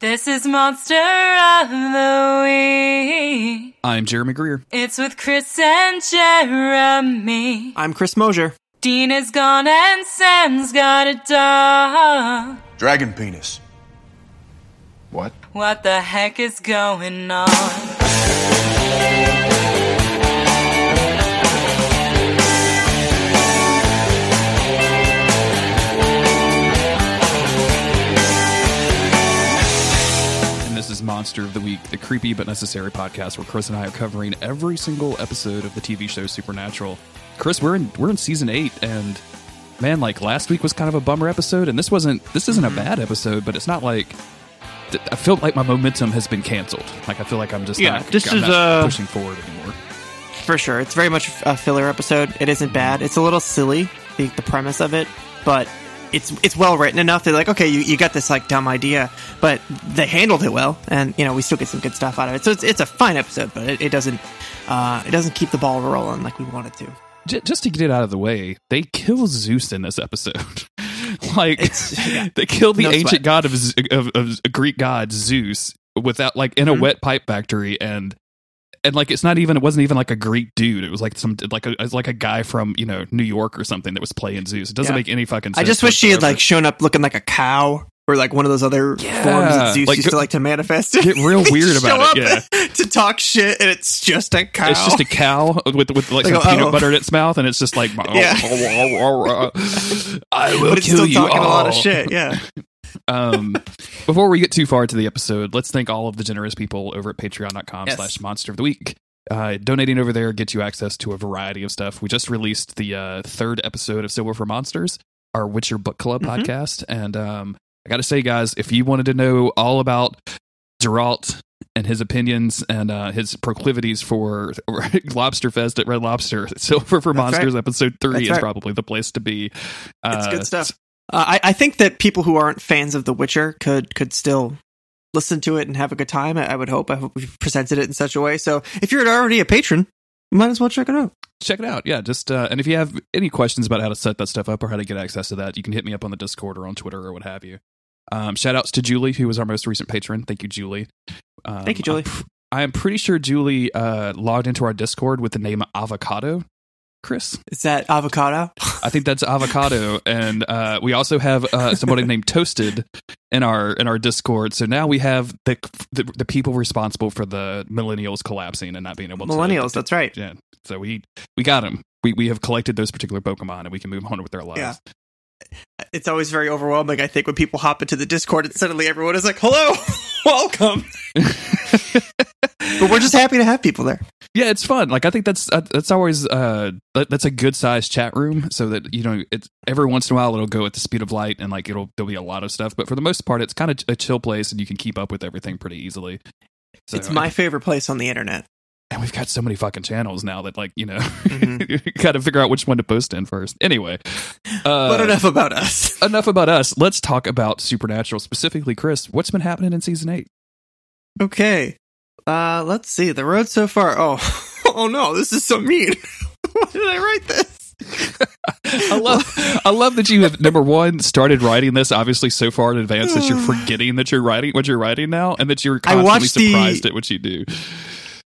This is Monster of the Week. I'm Jeremy Greer. It's with Chris and Jeremy. I'm Chris Mosier. Dean is gone and Sam's got a dog. Dragon penis. What? What the heck is going on? Monster of the Week, the creepy but necessary podcast where Chris and I are covering every single episode of the TV show Supernatural. Chris, we're in we're in season eight, and man, like last week was kind of a bummer episode, and this wasn't. This isn't a bad episode, but it's not like. I feel like my momentum has been canceled. Like I feel like I'm just Yeah, not, this I'm is, uh, pushing forward anymore. For sure. It's very much a filler episode. It isn't bad. It's a little silly, the, the premise of it, but it's it's well written enough. They're like, okay, you, you got this like dumb idea, but they handled it well, and you know we still get some good stuff out of it. So it's, it's a fine episode, but it, it doesn't uh, it doesn't keep the ball rolling like we want it to. J- just to get it out of the way, they kill Zeus in this episode. like yeah. they kill the No ancient sweat. god of, of of Greek god Zeus without like in a Mhm. wet pipe factory and and like it's not even it wasn't even like a Greek dude. It was like some like a it's like a guy from you know New York or something that was playing Zeus. It doesn't Yeah. make any fucking. sense I just wish she had like shown up looking like a cow or like one of those other Yeah. forms that Zeus Like, used to like to manifest. It get real weird about it, up to talk shit, and it's just a cow. It's just a cow with with like, Like, some oh. peanut butter in its mouth, and it's just like, Yeah. I will but it's kill still you talking a lot of shit. Yeah. Um, before we get too far to the episode, let's thank all of the generous people over at patreon.com Yes. slash monster of the week. Uh, donating over there gets you access to a variety of stuff. We just released the uh, third episode of Silver for Monsters, our Witcher Book Club Mhm. podcast. And um, I got to say, guys, if you wanted to know all about Geralt and his opinions and uh, his proclivities for Lobster Fest at Red Lobster, Silver for That's right. Monsters episode three That's is right. probably the place to be. It's Uh, good stuff. Uh, I, I think that people who aren't fans of The Witcher could could still listen to it and have a good time. I, I would hope. I hope we've presented it in such a way. So if you're already a patron, you might as well check it out. check it out. Yeah, just uh, and if you have any questions about how to set that stuff up or how to get access to that, you can hit me up on the Discord or on Twitter or what have you. Um, shout outs to Julie, who was our most recent patron. Thank you, Julie. Um, Thank you, Julie. I'm I am pretty sure Julie uh, logged into our Discord with the name Avocado. Chris, Is that avocado? I think that's Avocado, and uh, we also have uh, somebody named Toasted in our in our Discord. So now we have the, the the people responsible for the millennials collapsing and not being able to Millennials. That's right. yeah. So we we got them. We we have collected those particular Pokemon, and we can move on with their lives. Yeah. It's always very overwhelming. I think when people hop into the Discord and suddenly everyone is like, "Hello, welcome." but we're just happy to have people there. Yeah, it's fun. Like I think that's uh, that's always uh that's a good sized chat room, so that you know it's every once in a while it'll go at the speed of light, and like it'll there'll be a lot of stuff. But for the most part, it's kind of a chill place, and you can keep up with everything pretty easily. So, it's my favorite place on the internet. and we've got so many fucking channels now that like you know Mhm. you got to figure out which one to post in first. Anyway, uh, but enough about us. enough about us. Let's talk about Supernatural specifically. Chris, what's been happening in season eight? Okay. Uh, let's see. The road so far. Oh, oh no, this is so mean. Why did I write this? I love I love that you have number one started writing this obviously so far in advance that you're forgetting that you're writing what you're writing now and that you're constantly watched the- surprised at what you do.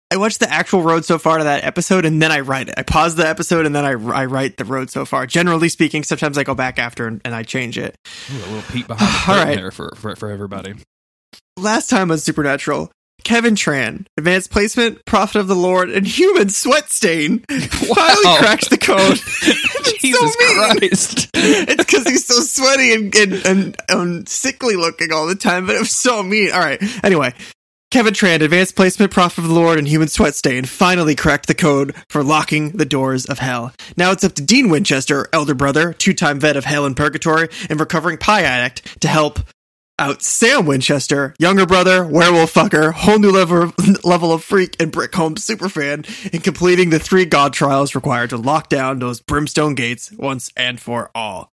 I watched the actual road so far to that episode and then I write it. I pause the episode and then I, I write the road so far. Generally speaking, sometimes I go back after and, and I change it. Ooh, a little peek behind the All right. there for, for for everybody. Last time on Supernatural, Kevin Tran, advanced placement, prophet of the Lord, and human sweat stain finally cracked the code. Jesus mean. Christ! it's because he's so sweaty and, and, and, and sickly looking all the time, but it was so mean. All right. Anyway, Kevin Tran, advanced placement, prophet of the Lord, and human sweat stain, finally cracked the code for locking the doors of hell. Now it's up to Dean Winchester, elder brother, two time vet of hell and purgatory, and recovering pie addict, to help out Sam Winchester, younger brother, werewolf fucker, whole new level, level of freak, and Brick Home superfan, in completing the three god trials required to lock down those brimstone gates once and for all.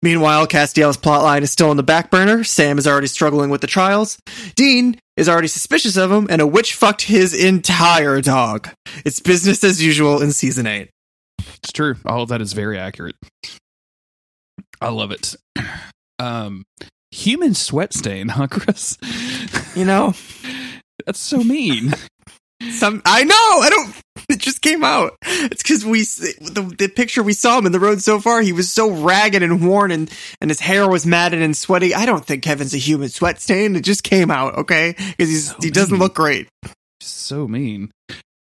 Meanwhile, Castiel's plotline is still on the back burner. Sam is already struggling with the trials. Dean is already suspicious of him, and a witch fucked his entire dog. It's business as usual in season 8. It's true. All of that is very accurate. I love it. Um, human sweat stain, huh, Chris? You know, That's so mean. some I know. I don't. It just came out. It's because we the the picture we saw him in the road so far. He was so ragged and worn, and and his hair was matted and sweaty. I don't think Kevin's a human sweat stain. It just came out, okay? Because he's So he doesn't look great. so mean.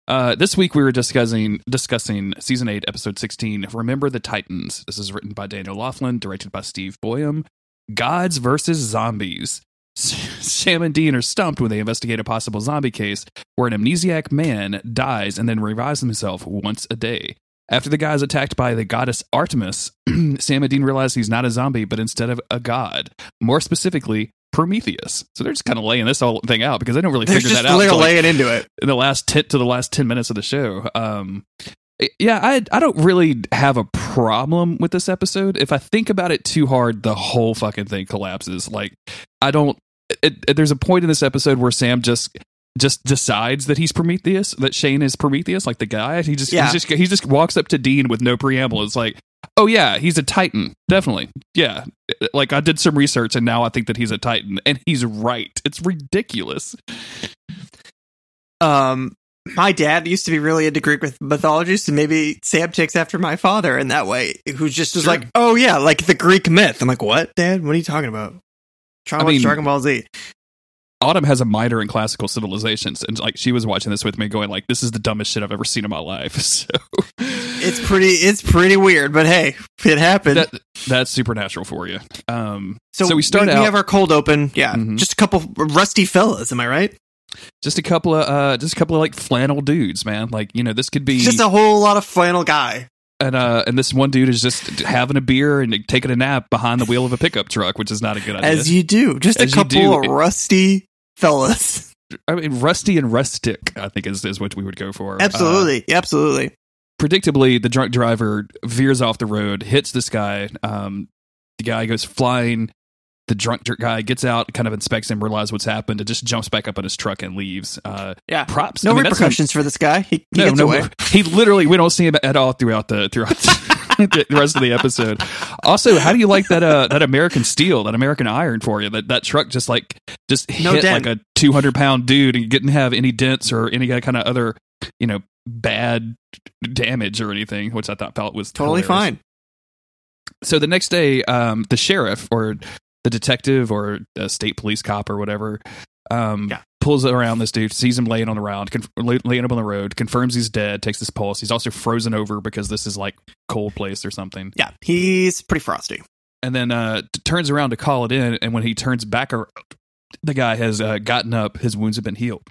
Uh, this week we were discussing discussing season eight, episode sixteen. Remember the Titans. This is written by Daniel Loflin, directed by Steve Boyum. Gods versus zombies. Sam and Dean are stumped when they investigate a possible zombie case where an amnesiac man dies and then revives himself once a day. After the guy is attacked by the goddess Artemis, Sam and Dean realize he's not a zombie, but instead of a god. More specifically, Prometheus. So they're just kind of laying this whole thing out because they don't really They're figure that out. they're like, laying into it. in the last 10 to the last 10 minutes of the show. Um yeah, I I don't really have a problem with this episode. If I think about it too hard, the whole fucking thing collapses. Like I don't it, it- there's a point in this episode where Sam just just decides that he's Prometheus, that Shane is Prometheus, like the guy. He just Yeah. he just he just walks up to Dean with no preamble. It's like, "Oh yeah, he's a Titan. Definitely. Yeah. Like I did some research and now I think that he's a Titan." And he's right. It's ridiculous. Um, my dad used to be really into Greek myth- mythology, so maybe Sam takes after my father in that way, who just was Sure. like, "Oh yeah, like the Greek myth." I'm like, "What, Dad? What are you talking about?" I watch mean- Dragon Ball Z. Autumn has a minor in classical civilizations, and like she was watching this with me, going like, "This is the dumbest shit I've ever seen in my life." So It's pretty. It's pretty weird, but hey, it happened. that that's supernatural for you. Um, so, so we start we, out- We have our cold open. Yeah, Mhm. just a couple rusty fellas. Am I right? Just a couple of uh, just a couple of like flannel dudes, man. Like you know, this could be Just a whole lot of flannel guy. and uh, and this one dude is just having a beer and taking a nap behind the wheel of a pickup truck, which is not a good idea. As you do, just As a couple of rusty fellas. I mean, rusty and rustic, I think is is what we would go for. Uh, Absolutely, absolutely. predictably, the drunk driver veers off the road, hits this guy. Um, the guy goes flying. The drunk dr- guy gets out, kind of inspects him, realizes what's happened, and just jumps back up in his truck and leaves. Uh, Yeah. props. No I mean, that's repercussions for this guy. He, he no, gets no, away. he literally we don't see him at all throughout the throughout the rest of the episode. Also, how do you like that uh that American steel, that American iron for you? That that truck just like just No hit dent. like a two hundred pound dude and didn't have any dents or any kind of other you know bad damage or anything, which I thought felt was Totally hilarious. fine. So the next day, um, the sheriff or the detective or the state police cop or whatever um, Yeah. pulls around this dude, sees him laying on the round, conf- laying up on the road, confirms he's dead, takes his pulse. He's also frozen over because this is like cold place or something. Yeah, he's pretty frosty. And then uh, t- turns around to call it in. And when he turns back around, the guy has uh, gotten up. His wounds have been healed.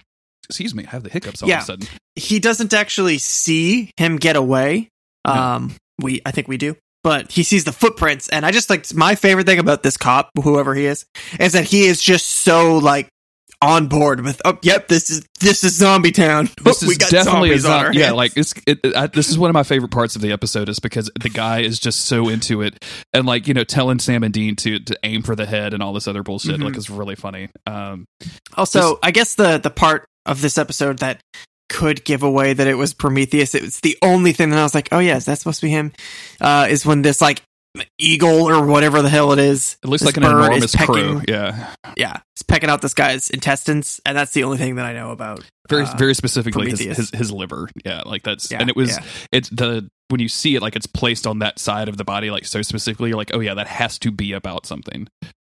Excuse me, I have the hiccups all Yeah. of a sudden. He doesn't actually see him get away. No. Um, we I think we do, but he sees the footprints, and I just like my favorite thing about this cop, whoever he is, is that he is just so like on board with. Oh, yep, this is this is Zombie Town. This Oh, is definitely a our yeah. Like it's it, I, this is one of my favorite parts of the episode is because the guy is just so into it and like you know telling Sam and Dean to to aim for the head and all this other bullshit. Mhm. Like it's really funny. Um, Also, This- I guess the the part of this episode that could give away that it was Prometheus. It was the only thing that I was like, oh yes, that's supposed to be him. Uh, is when this like eagle or whatever the hell it is. it looks like an enormous is pecking, crow. Yeah, Yeah, it's pecking out this guy's intestines, and that's the only thing that I know about. very uh, very specifically his, his his liver. Yeah, like that's Yeah, and it was yeah. it's the when you see it like it's placed on that side of the body like so specifically you're like oh yeah that has to be about something.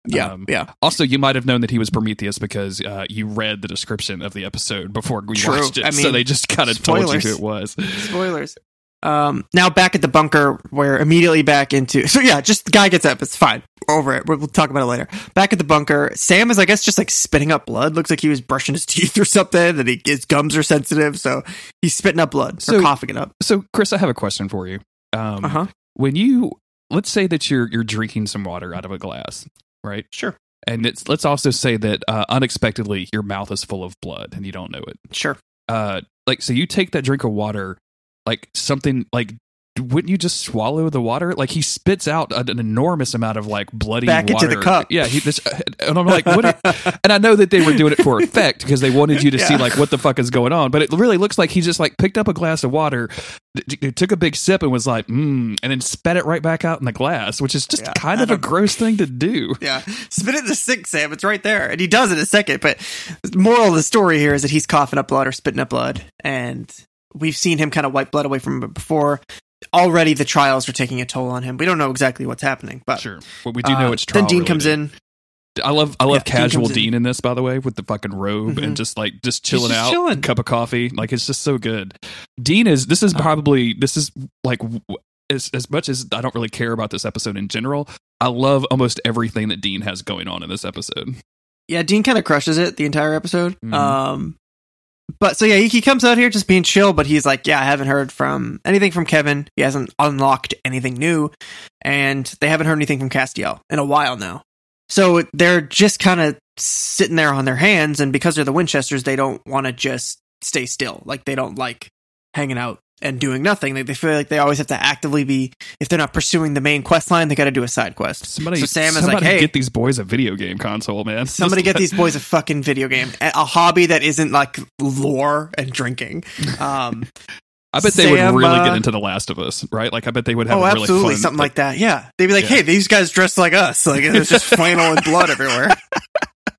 Yeah, Um, yeah. Also, you might have known that he was Prometheus because uh, you read the description of the episode before we True. watched it. I so they just kind of told you who it was. Spoilers. Um, now back at the bunker, we're immediately back into. So yeah, just the guy gets up. It's fine. Over it. We'll, we'll talk about it later. Back at the bunker, Sam is, I guess, just like spitting up blood. Looks like he was brushing his teeth or something, and he, his gums are sensitive, so he's spitting up blood So- or coughing it up. So, Chris, I have a question for you. Um, Uh huh. When you let's say that you're you're drinking some water out of a glass, right? Sure. And it's let's also say that uh, unexpectedly your mouth is full of blood and you don't know it. Sure. Uh, like so you take that drink of water, like something like wouldn't you just swallow the water? Like he spits out an, an enormous amount of like bloody Back into the cup. Yeah, he this, and I'm like, what? and I know that they were doing it for effect because they wanted you to see like what the fuck is going on. But it really looks like he just like picked up a glass of water, d- d- took a big sip, and was like, mm, and then spat it right back out in the glass, which is just Yeah, kind of a gross thing to do. Yeah, spit it in the sink, Sam. It's right there, and he does in a second. But the moral of the story here is that he's coughing up blood or spitting up blood, and we've seen him kind of wipe blood away from him before. Already, the trials are taking a toll on him. We don't know exactly what's happening, but Sure, but we do know uh, it's then trial Dean comes in. I love I love Yeah, casual in. Dean in this, by the way, with the fucking robe Mhm. and just like just chilling just out, chilling. cup of coffee. Like it's just so good. Dean is this is probably this is like as as much as I don't really care about this episode in general. I love almost everything that Dean has going on in this episode. Yeah, Dean kind of crushes it the entire episode. Mhm. Um, but so yeah, he, he comes out here just being chill, but he's like, yeah, I haven't heard from anything from Kevin. He hasn't unlocked anything new, and they haven't heard anything from Castiel in a while now. So they're just kind of sitting there on their hands, and because they're the Winchesters, they don't want to just stay still. Like they don't like hanging out and doing nothing. They, they feel like they always have to actively be. If they're not pursuing the main quest line, they got to do a side quest. Somebody, so Sam is like, hey, get these boys a video game console, man. Somebody get these boys a fucking video game, a hobby that isn't like lore and drinking. Um, I bet they would really uh, get into The Last of Us, right? Like I bet they would have oh, a really absolutely, fun, something like that. Yeah, they'd be like, Yeah. "Hey, these guys dressed like us." Like there's just flannel and blood everywhere.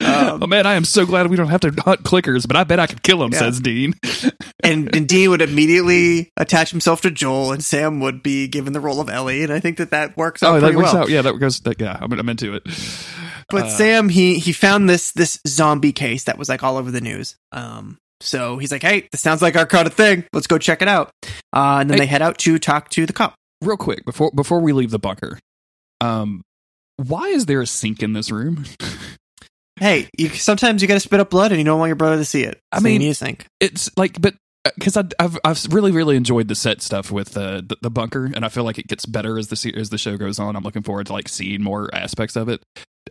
Um, oh man, I am so glad we don't have to hunt clickers, but I bet I could kill them, Yeah. says Dean. and, and Dean would immediately attach himself to Joel, and Sam would be given the role of Ellie, and I think that that works out oh, that pretty works well. out. Yeah, that goes. That, yeah, I'm, I'm into it. But Uh, Sam, he he found this this zombie case that was like all over the news. Um, so he's like, "Hey, this sounds like our kind of thing. Let's go check it out." Uh, and then Hey. they head out to talk to the cop. real quick before before we leave the bunker, um, why is there a sink in this room? Hey, you, sometimes you got to spit up blood, and you don't want your brother to see it. I So you mean- a sink. it's like, but because I've I've really really enjoyed the set stuff with uh, the the bunker, and I feel like it gets better as the as the show goes on. I'm looking forward to like seeing more aspects of it.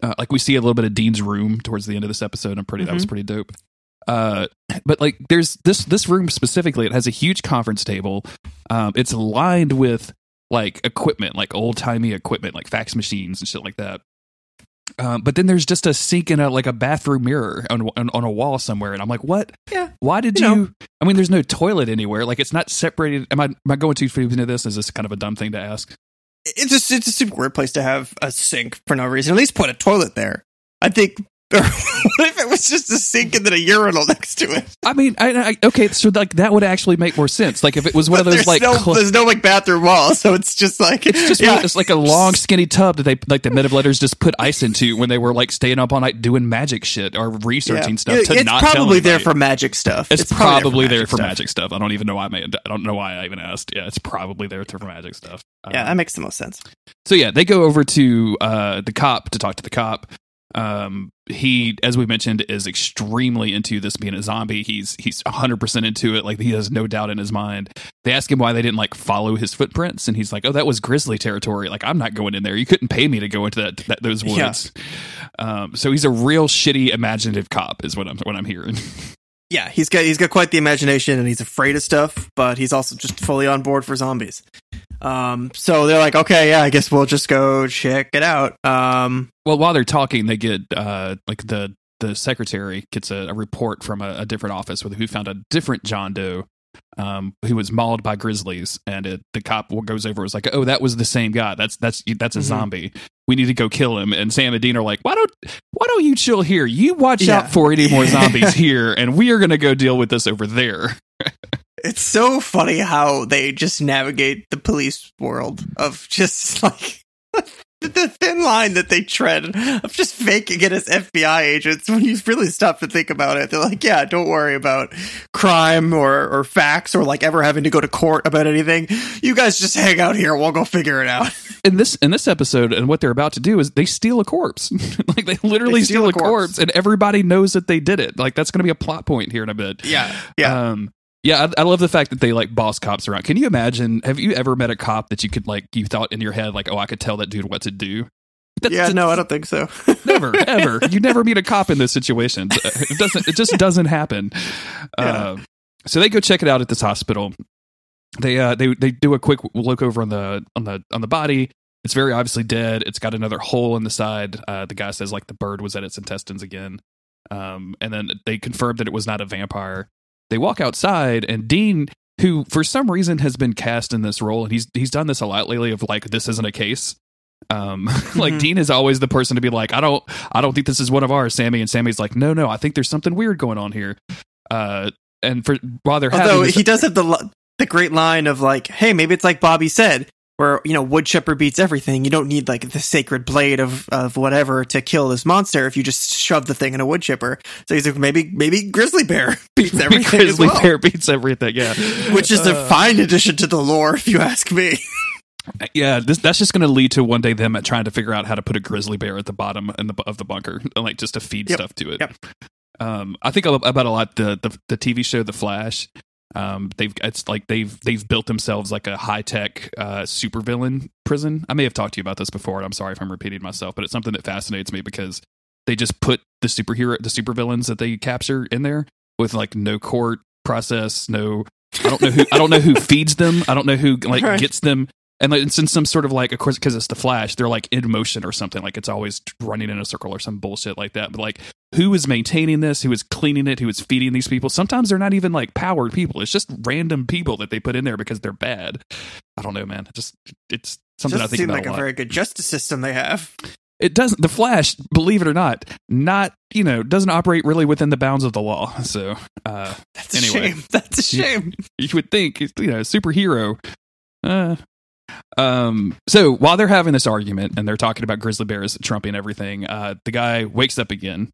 Uh, like we see a little bit of Dean's room towards the end of this episode. I'm pretty that was pretty dope. Uh, but like there's this this room specifically. It has a huge conference table. Um, it's lined with like equipment, like old timey equipment, like fax machines and shit like that. Um, but then there's just a sink and a like a bathroom mirror on, on on a wall somewhere, and I'm like, what? Yeah. Why did You you? know. I mean, there's no toilet anywhere. Like it's not separated. Am I am I going too deep into this? Is this kind of a dumb thing to ask? It's a it's a super weird place to have a sink for no reason. At least put a toilet there. I think. Or what if it was just a sink and then a urinal next to it? I mean, I, I okay, so like that would actually make more sense. Like if it was one of those like no, cl- there's no like bathroom wall, so it's just like it's just yeah. it's like a long skinny tub that they like the men of letters just put ice into when they were like staying up all night doing magic shit or researching Yeah. stuff It- to it's not tell probably there for magic stuff. It's, probably, there for stuff. magic stuff. I don't even know why I made, I don't know why I even asked. Yeah, it's probably there for magic stuff. Yeah, Um, that makes the most sense. So yeah, they go over to uh, the cop to talk to the cop. Um, he, as we mentioned, is extremely into this being a zombie. He's he's hundred percent into it. Like he has no doubt in his mind. They ask him why they didn't like follow his footprints, and he's like, "Oh, that was grizzly territory. Like I'm not going in there. You couldn't pay me to go into that, that those Yeah. woods." Um, so he's a real shitty imaginative cop, is what I'm what I'm hearing. Yeah, he's got he's got quite the imagination and he's afraid of stuff, but he's also just fully on board for zombies. Um, so they're like, okay, yeah, I guess we'll just go check it out. Um, Well, while they're talking, they get uh like the the secretary gets a, a report from a, a different office with who found a different John Doe um who was mauled by grizzlies and it, the cop goes over was like oh that was the same guy that's that's that's a Mhm. zombie we need to go kill him and Sam and Dean are like why don't why don't you chill here you watch Yeah. out for any more zombies here and we are going to go deal with this over there it's so funny how they just navigate the police world of just like the thin line that they tread of just faking it as FBI agents. When you really stop to think about it, they're like, yeah, don't worry about crime or, or facts or like ever having to go to court about anything. You guys just hang out here. We'll go figure it out. in this in this episode and what they're about to do is they steal a corpse like they literally They steal, steal a corpse. corpse. and everybody knows that they did it like that's going to be a plot point here in a bit Yeah. Yeah. um yeah I, I love the fact that they like boss cops around can you imagine have you ever met a cop that you could like you thought in your head like oh i could tell that dude what to do That's- yeah. No, I don't think so. never ever you never meet a cop in this situation. it doesn't it just doesn't happen Yeah. uh, so they go check it out at this hospital they uh they they do a quick look over on the on the on the body. It's very obviously dead. It's got another hole in the side. Uh, the guy says like the bird was at its intestines again. Um, and then they confirmed that it was not a vampire. They walk outside, and Dean, who for some reason has been cast in this role, and he's he's done this a lot lately of like this isn't a case. Um, like Mhm. Dean is always the person to be like, I don't, I don't think this is one of ours, Sammy. And Sammy's like, No, no, I think there's something weird going on here. Uh, and for while they're having Although this- he does have the the great line of like, "Hey, maybe it's like Bobby said, where you know wood chipper beats everything. You don't need like the sacred blade of of whatever to kill this monster if you just shove the thing in a wood chipper." So he's like, maybe maybe grizzly bear beats everything Grizzly well. Bear beats everything. Yeah, which is a Uh, fine addition to the lore, if you ask me. yeah. This, that's just going to lead to one day them trying to figure out how to put a grizzly bear at the bottom in the, of the bunker, like just to feed Yep. stuff to it. Yep. Um, I think about a lot the, the the TV show The Flash. Um, they've it's like they've they've built themselves like a high tech uh, supervillain prison. I may have talked to you about this before, and I'm sorry if I'm repeating myself, but it's something that fascinates me because they just put the superhero the supervillains that they capture in there with like no court process, no I don't know who I don't know who feeds them. I don't know who like Right. gets them. And like, it's in some sort of like, of course, because it's the Flash, they're like in motion or something. Like it's always running in a circle or some bullshit like that. But like, who is maintaining this? Who is cleaning it? Who is feeding these people? Sometimes they're not even like powered people. It's just random people that they put in there because they're bad. I don't know, man. It just it's something I Doesn't think about like a a very good justice system they have. it doesn't. The Flash, believe it or not, not you know doesn't operate really within the bounds of the law. So uh, That's a Anyway. shame. That's a shame. you would think you know superhero uh um so while they're having this argument and they're talking about grizzly bears trumping everything uh the guy wakes up again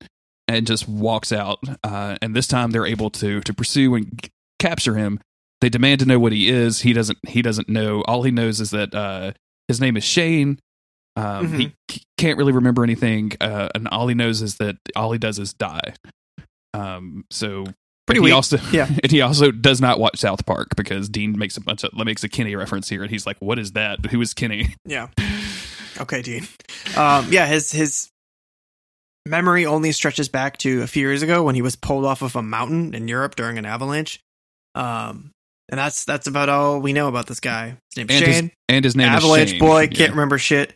and just walks out uh and this time they're able to to pursue and capture him they demand to know what he is he doesn't he doesn't know all he knows is that uh his name is shane um he c- can't really remember anything uh and all he knows is that all he does is die um so Pretty he also Yeah. and he also does not watch South Park because Dean makes a bunch of makes a Kenny reference here, and he's like, "What is that? Who is Kenny?" Yeah. Okay, Dean. Um, yeah, his his memory only stretches back to a few years ago when he was pulled off of a mountain in Europe during an avalanche. Um, and that's that's about all we know about this guy. His name's And his, and his name avalanche is Shane. boy. Yeah. Can't remember shit.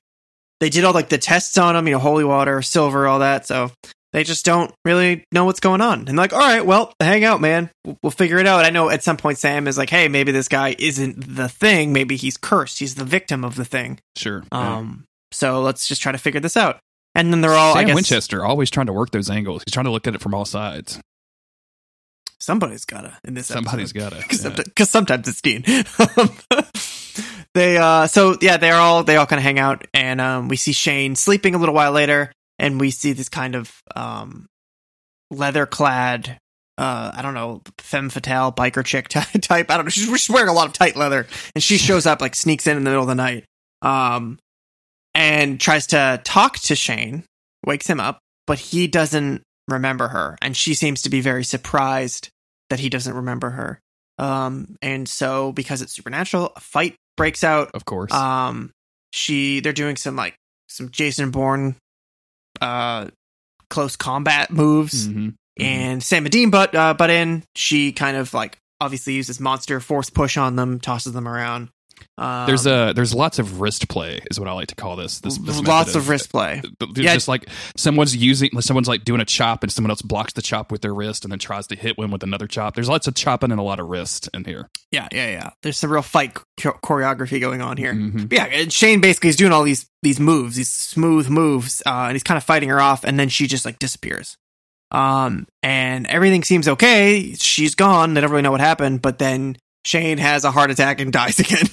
They did all like the tests on him, you know, holy water, silver, all that. So they just don't really know what's going on. And like, all right, well, hang out, man. We'll, we'll figure it out. I know at some point Sam is like, hey, maybe this guy isn't the thing. Maybe he's cursed. He's the victim of the thing. Sure. Um, so let's just try to figure this out. And then they're all, Sam I guess, Winchester always trying to work those angles. He's trying to look at it from all sides. somebody's gotta in this. Somebody's got to. because sometimes it's Dean. they uh, so yeah, they're all they all kind of hang out, and um, we see Shane sleeping a little while later, and we see this kind of um, leather clad. Uh, I don't know, femme fatale biker chick ty- type. I don't know. She's, she's wearing a lot of tight leather, and she shows up like sneaks in in the middle of the night, um, and tries to talk to Shane, wakes him up, but he doesn't remember her, and she seems to be very surprised that he doesn't remember her. Um, and so because it's supernatural, a fight breaks out. Of course. Um, she they're doing some like some Jason Bourne, uh, close combat moves, Mhm. and Sam and Dean butt uh, butt in. She kind of like obviously uses monster force push on them, tosses them around. Um, There's a there's lots of wrist play is what I like to call this. This, this lots method of wrist play. There's Yeah. just like someone's using someone's like doing a chop and someone else blocks the chop with their wrist and then tries to hit one with another chop. There's lots of chopping and a lot of wrist in here. Yeah, yeah, yeah. There's some real fight cho- choreography going on here. Mhm. Yeah, and Shane basically is doing all these these moves, these smooth moves, uh, and he's kind of fighting her off, and then she just like disappears. Um, and everything seems okay. She's gone. They don't really know what happened, but then Shane has a heart attack and dies again.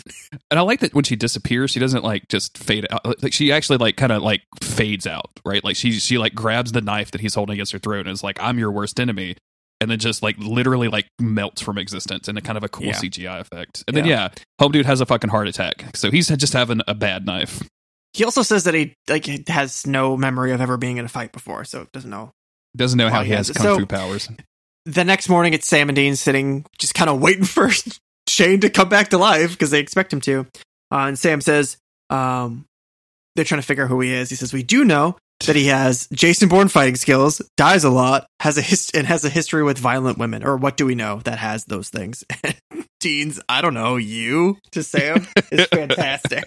And I like that when she disappears, she doesn't like just fade out. Like she actually like kind of like fades out, right? Like she she like grabs the knife that he's holding against her throat and is like, "I'm your worst enemy," and then just like literally like melts from existence in a kind of a cool Yeah. CGI effect. And then yeah, home dude has a fucking heart attack, so he's just having a bad knife. he also says that he like has no memory of ever being in a fight before, so doesn't know. Doesn't know how he yeah. has kung So- fu powers. The next morning, it's Sam and Dean sitting, just kind of waiting for Shane to come back to life because they expect him to. Uh, and Sam says, um, they're trying to figure out who he is. He says, "We do know that he has Jason Bourne fighting skills, dies a lot, has a his- and has a history with violent women. Or what do we know that has those things?" Dean's, I don't know, you to Sam is fantastic.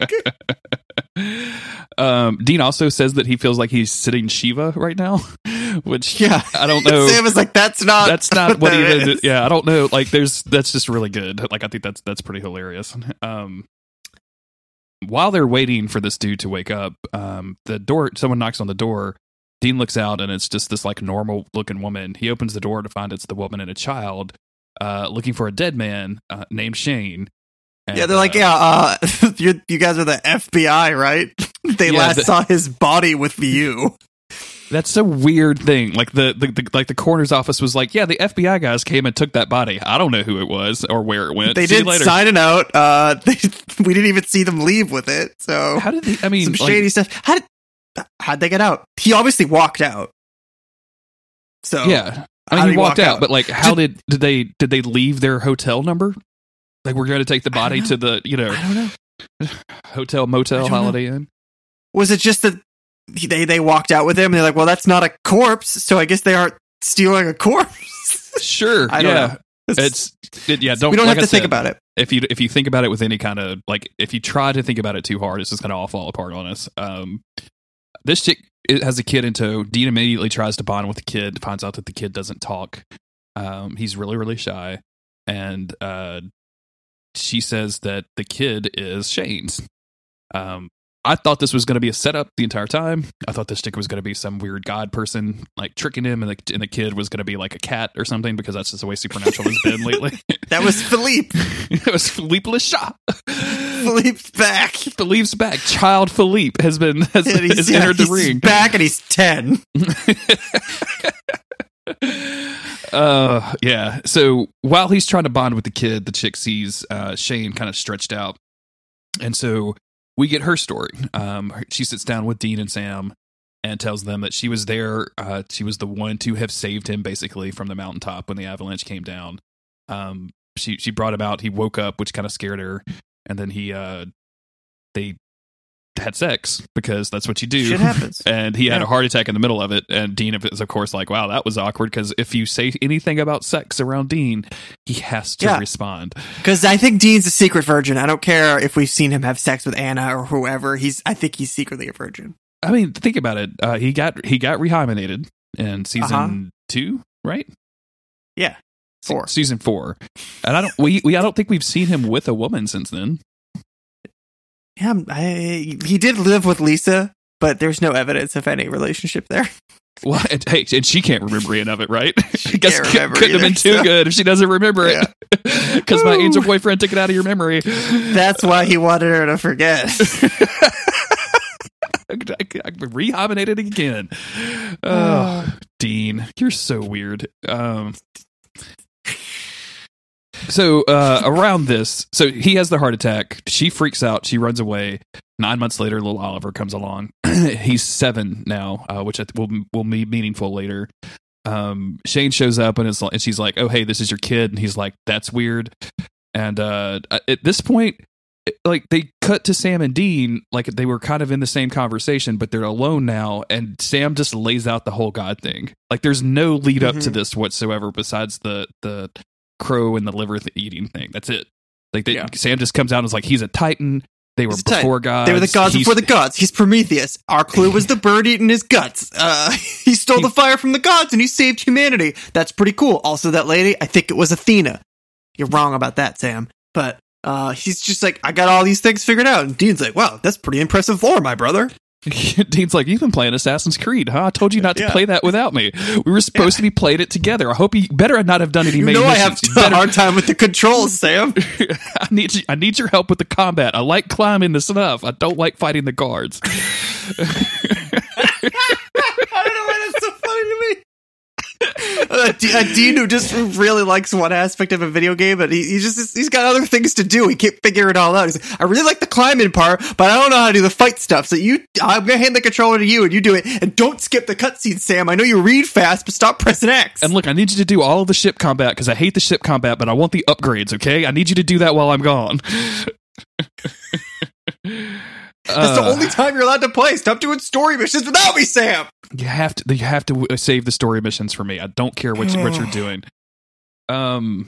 Um, Dean also says that he feels like he's sitting Shiva right now, which yeah. I don't know. Sam is like, that's not that's not what that even. is." Yeah, I don't know. Like, there's that's just really good. Like, I think that's that's pretty hilarious. Um, while they're waiting for this dude to wake up, um, the door. Someone knocks on the door. Dean looks out, and it's just this like normal looking woman. He opens the door to find it's the woman and a child, uh, looking for a dead man uh, named Shane. And, Yeah, they're like, uh, yeah, uh, you guys are the FBI, right? They Yeah, last the- saw his body with you. That's a weird thing. Like the, the, the like the coroner's office was like, yeah, the FBI guys came and took that body. I don't know who it was or where it went. They See did later. sign it out. Uh, they, we didn't even see them leave with it. So How did they? I mean, some like, shady stuff. How did how'd they get out? He obviously walked out. So yeah. I mean, he walked walk out, out? but like, how did did they did they leave their hotel number? Like, we're going to take the body to the you know I don't know. hotel motel don't know. Holiday Inn. Was it just that they they walked out with him? and They're like, well, that's not a corpse, so I guess they aren't stealing a corpse. Sure, I don't yeah. know. It's it, yeah. Don't we don't like have I to think about it. if you if you think about it with any kind of like if you try to think about it too hard, it's just gonna all fall apart on us. Um, this chick it has a kid in tow. Dean immediately tries to bond with the kid, finds out that the kid doesn't talk. Um, he's really really shy, and uh, she says that the kid is Shane's. Um, I thought this was going to be a setup the entire time. I thought this chick was going to be some weird god person, like tricking him, and the, and the kid was going to be like a cat or something because that's just the way Supernatural has been lately. That was Philippe. it was Philippe Lachat. Philippe's back. Philippe's back. Child Philippe has been has, has yeah, entered the he's ring. back and he's 10. Uh yeah. So while he's trying to bond with the kid, the chick sees uh Shane kind of stretched out. And so we get her story. Um she sits down with Dean and Sam and tells them that she was there uh she was the one to have saved him basically from the mountaintop when the avalanche came down. Um she she brought him out, he woke up which kind of scared her and then he uh they had sex because that's what you do. Shit happens. and he had Yeah. a heart attack in the middle of it. And Dean is, of course, like, wow, that was awkward because if you say anything about sex around Dean, he has to Yeah. respond. Because I think Dean's a secret virgin. I don't care if we've seen him have sex with Anna or whoever. He's, I think he's secretly a virgin. I mean, think about it. Uh, he got he got rehymenated in season Uh-huh. two, right? Yeah. Se- Four. season four, and I don't we, we I don't think we've seen him with a woman since then. Yeah, I, he did live with Lisa, but there's no evidence of any relationship there. Well, and, hey, and she can't remember any of it, right? She I guess can't remember couldn't have been too so- good if she doesn't remember it, because my angel boyfriend took it out of your memory. That's why he wanted her to forget. I, rehymenated again. Oh, Dean, you're so weird. Um, so uh, around this, so he has the heart attack. She freaks out. She runs away. Nine months later, little Oliver comes along. He's seven now, uh, which I th- will will be meaningful later. Um, Shane shows up and like, and she's like, "Oh, hey, this is your kid," and he's like, "That's weird." And uh, at this point, like they cut to Sam and Dean, like they were kind of in the same conversation, but they're alone now, and Sam just lays out the whole God thing. Like there's no lead up to Mhm. this whatsoever, besides the the crow and the liver th- eating thing. That's it. Like they, Yeah. Sam just comes out and is like, he's a Titan. They were He's a Titan. before gods. they were the gods He's- before the gods. He's Prometheus. Our clue was the bird eating his guts. Uh, he stole He- the fire from the gods and he saved humanity. That's pretty cool. Also, that lady, I think it was Athena. You're wrong about that, Sam. But uh, he's just like, I got all these things figured out. And Dean's like, wow, that's pretty impressive lore, my brother. Dean's like, you've been playing Assassin's Creed, huh? I told you not to Yeah. play that without me. We were supposed to be playing it together. I hope you better not have done any You know I have missions. a Better- hard time with the controls, Sam. I need you, I need your help with the combat. I like climbing the stuff. I don't like fighting the guards. I don't know why that's so funny to me. A, D- a Dean who just really likes one aspect of a video game, but he, he just he's got other things to do. He can't figure it all out. He's like, I really like the climbing part, but I don't know how to do the fight stuff. So you, I'm gonna hand the controller to you, and you do it. And don't skip the cutscene, Sam. I know you read fast, but stop pressing X. And look, I need you to do all of the ship combat because I hate the ship combat, but I want the upgrades. Okay, I need you to do that while I'm gone. That's the Uh, only time you're allowed to play. Stop doing story missions without me, Sam. You have to. You have to uh, save the story missions for me. I don't care what you, what you're doing. Um.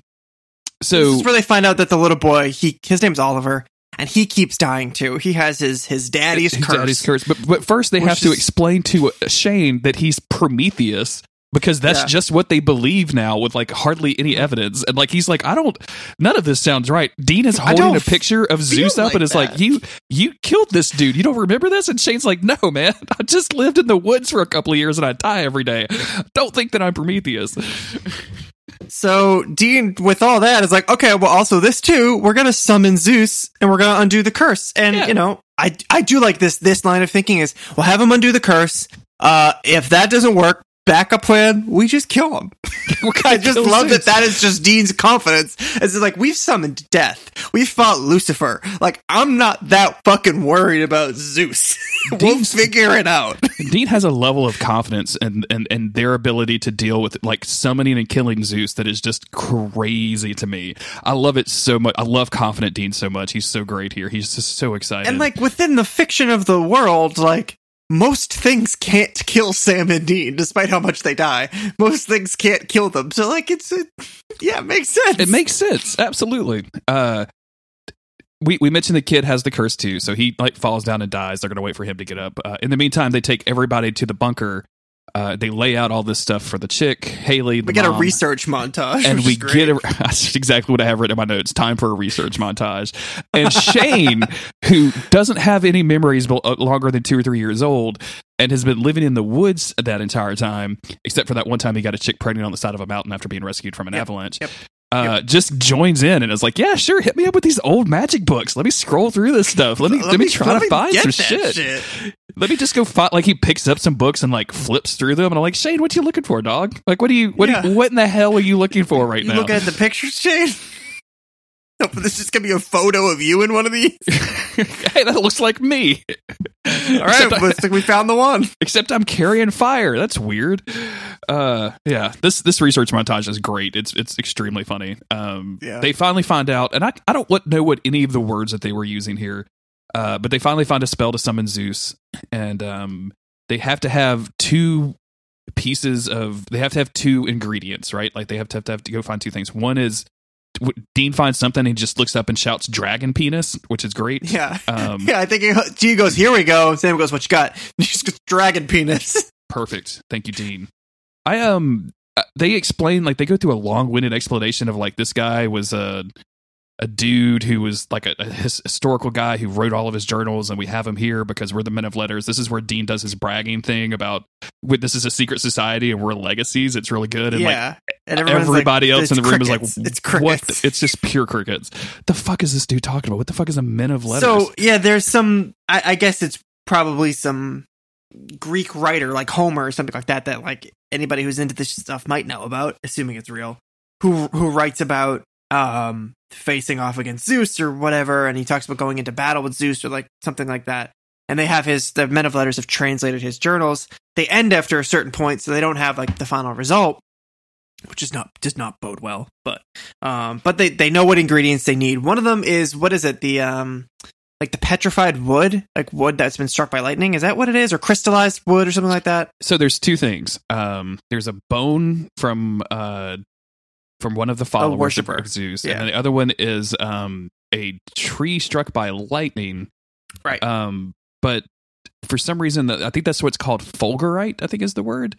So this is where they find out that the little boy, he his name's Oliver, and he keeps dying too. He has his his daddy's his curse. daddy's curse. But but first they have to explain to Shane that he's Prometheus because that's Yeah. just what they believe now with like hardly any evidence. And like he's like, I don't none of this sounds right. Dean is holding a picture of Zeus up like and is like. You you killed this dude. You don't remember this? And Shane's like, No, man. I just lived in the woods for a couple of years and I die every day. Don't think that I'm Prometheus. So Dean, with all that, is like, okay, well, also this too. We're gonna summon Zeus, and we're gonna undo the curse. And Yeah. you know, I I do like this. This line of thinking is, we'll have him undo the curse. Uh, if that doesn't work, backup plan, we just kill him. I just love that. That is just Dean's confidence. It's like we've summoned death. We fought Lucifer. Like I'm not that fucking worried about Zeus. we'll figure it out. Dean has a level of confidence and, and and their ability to deal with like summoning and killing Zeus that is just crazy to me. I love it so much. I love confident Dean so much. He's so great here. He's just so excited. And like within the fiction of the world, like most things can't kill Sam and Dean, despite how much they die. Most things can't kill them. So like it's it, yeah, it makes sense. it makes sense. Absolutely. Uh we, we mentioned the kid has the curse too, so he like falls down and dies. They're gonna wait for him to get up. Uh, in the meantime, they take everybody to the bunker. Uh, they lay out all this stuff for the chick, Haley. The we get a research montage, and we get a, that's exactly what I have written in my notes. Time for a research montage. And Shane, who doesn't have any memories uh, longer than two or three years old, and has been living in the woods that entire time, except for that one time he got a chick pregnant on the side of a mountain after being rescued from an Yep. avalanche. Yep. Uh, just joins in and is like, "Yeah, sure, hit me up with these old magic books. Let me scroll through this stuff. Let me let, me try let to me find some that shit. Let me just go find." Like he picks up some books and like flips through them, and I'm like, "Shane, what you looking for, dog? Like, what do you what do you, what in the hell are you looking for right You now?" look at the pictures, Shane. No, but this is gonna be a photo of you in one of these. hey, that looks like me. All right, looks like we found the one. except I'm carrying fire. That's weird. Uh, yeah, this this research montage is great. It's it's extremely funny. Um, Yeah. they finally find out, and I I don't what, know what any of the words that they were using here, uh, but they finally find a spell to summon Zeus, and um, they have to have two pieces of they have to have two ingredients, right? Like they have to have to, have to go find two things. One is Dean finds something, he just looks up and shouts "dragon penis," which is great. Yeah, Um, yeah. I think G goes, "Here we go." Sam goes, "What you got?" And he just goes, "Dragon penis." Perfect. Thank you, Dean. I um uh, they explain like they go through a long-winded explanation of like this guy was a a dude who was like a, a historical guy who wrote all of his journals and we have him here because we're the men of letters. This is where Dean does his bragging thing about this is a secret society and we're legacies. It's really good and like and everyone's like, everybody else in "It's the room is like "It's what crickets." the- it's just pure crickets. The fuck is this dude talking about? What the fuck is a men of letters? So yeah, there's some. I, I guess it's probably some Greek writer like Homer or something like that that like anybody who's into this stuff might know about, assuming it's real. Who who writes about um facing off against Zeus or whatever, and he talks about going into battle with Zeus or like something like that. And they have his the men of letters have translated his journals. They end after a certain point, so they don't have like the final result, which is not does not bode well. But um, but they they know what ingredients they need. One of them is what is it? The um, like the petrified wood, like wood that's been struck by lightning. Is that what it is, or crystallized wood, or something like that? so there's two things. Um, there's a bone from uh from one of the followers of, worshiper. of Zeus, Yeah. and the other one is um a tree struck by lightning. Right. Um, but for some reason, I think that's what's called fulgurite. I think is the word.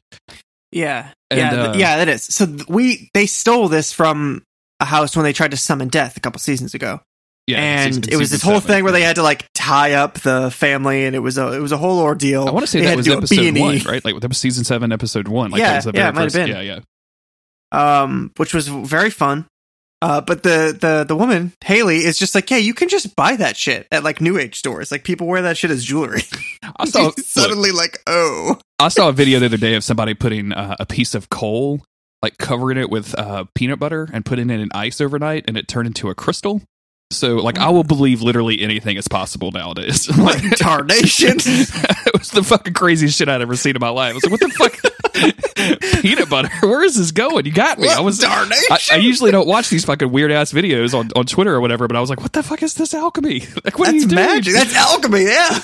Yeah, And, yeah, uh, yeah. That is. So th- we they stole this from a house when they tried to summon death a couple seasons ago. Yeah, and season- it was this whole seven. thing where they had to like tie up the family, and it was a it was a whole ordeal. I want to say They that was to do a episode one, right? Like that was season seven, episode one. Like Yeah, that was the yeah, very it might have first- been. Yeah, yeah. Um, which was very fun. Uh, but the the the woman Haley is just like, yeah, you can just buy that shit at like New Age stores. Like people wear that shit as jewelry. I saw look, suddenly like, oh, I saw a video the other day of somebody putting uh, a piece of coal, like covering it with uh, peanut butter and putting it in ice overnight, and it turned into a crystal. So, like, I will believe literally anything is possible nowadays. like, tarnation? it was the fucking craziest shit I'd ever seen in my life. I was like, what the fuck? Peanut butter? Where is this going? You got me. What I was tarnation? I, I usually don't watch these fucking weird ass videos on, on Twitter or whatever, but I was like, what the fuck is this alchemy? Like, what are That's you doing? magic. That's alchemy. Yeah,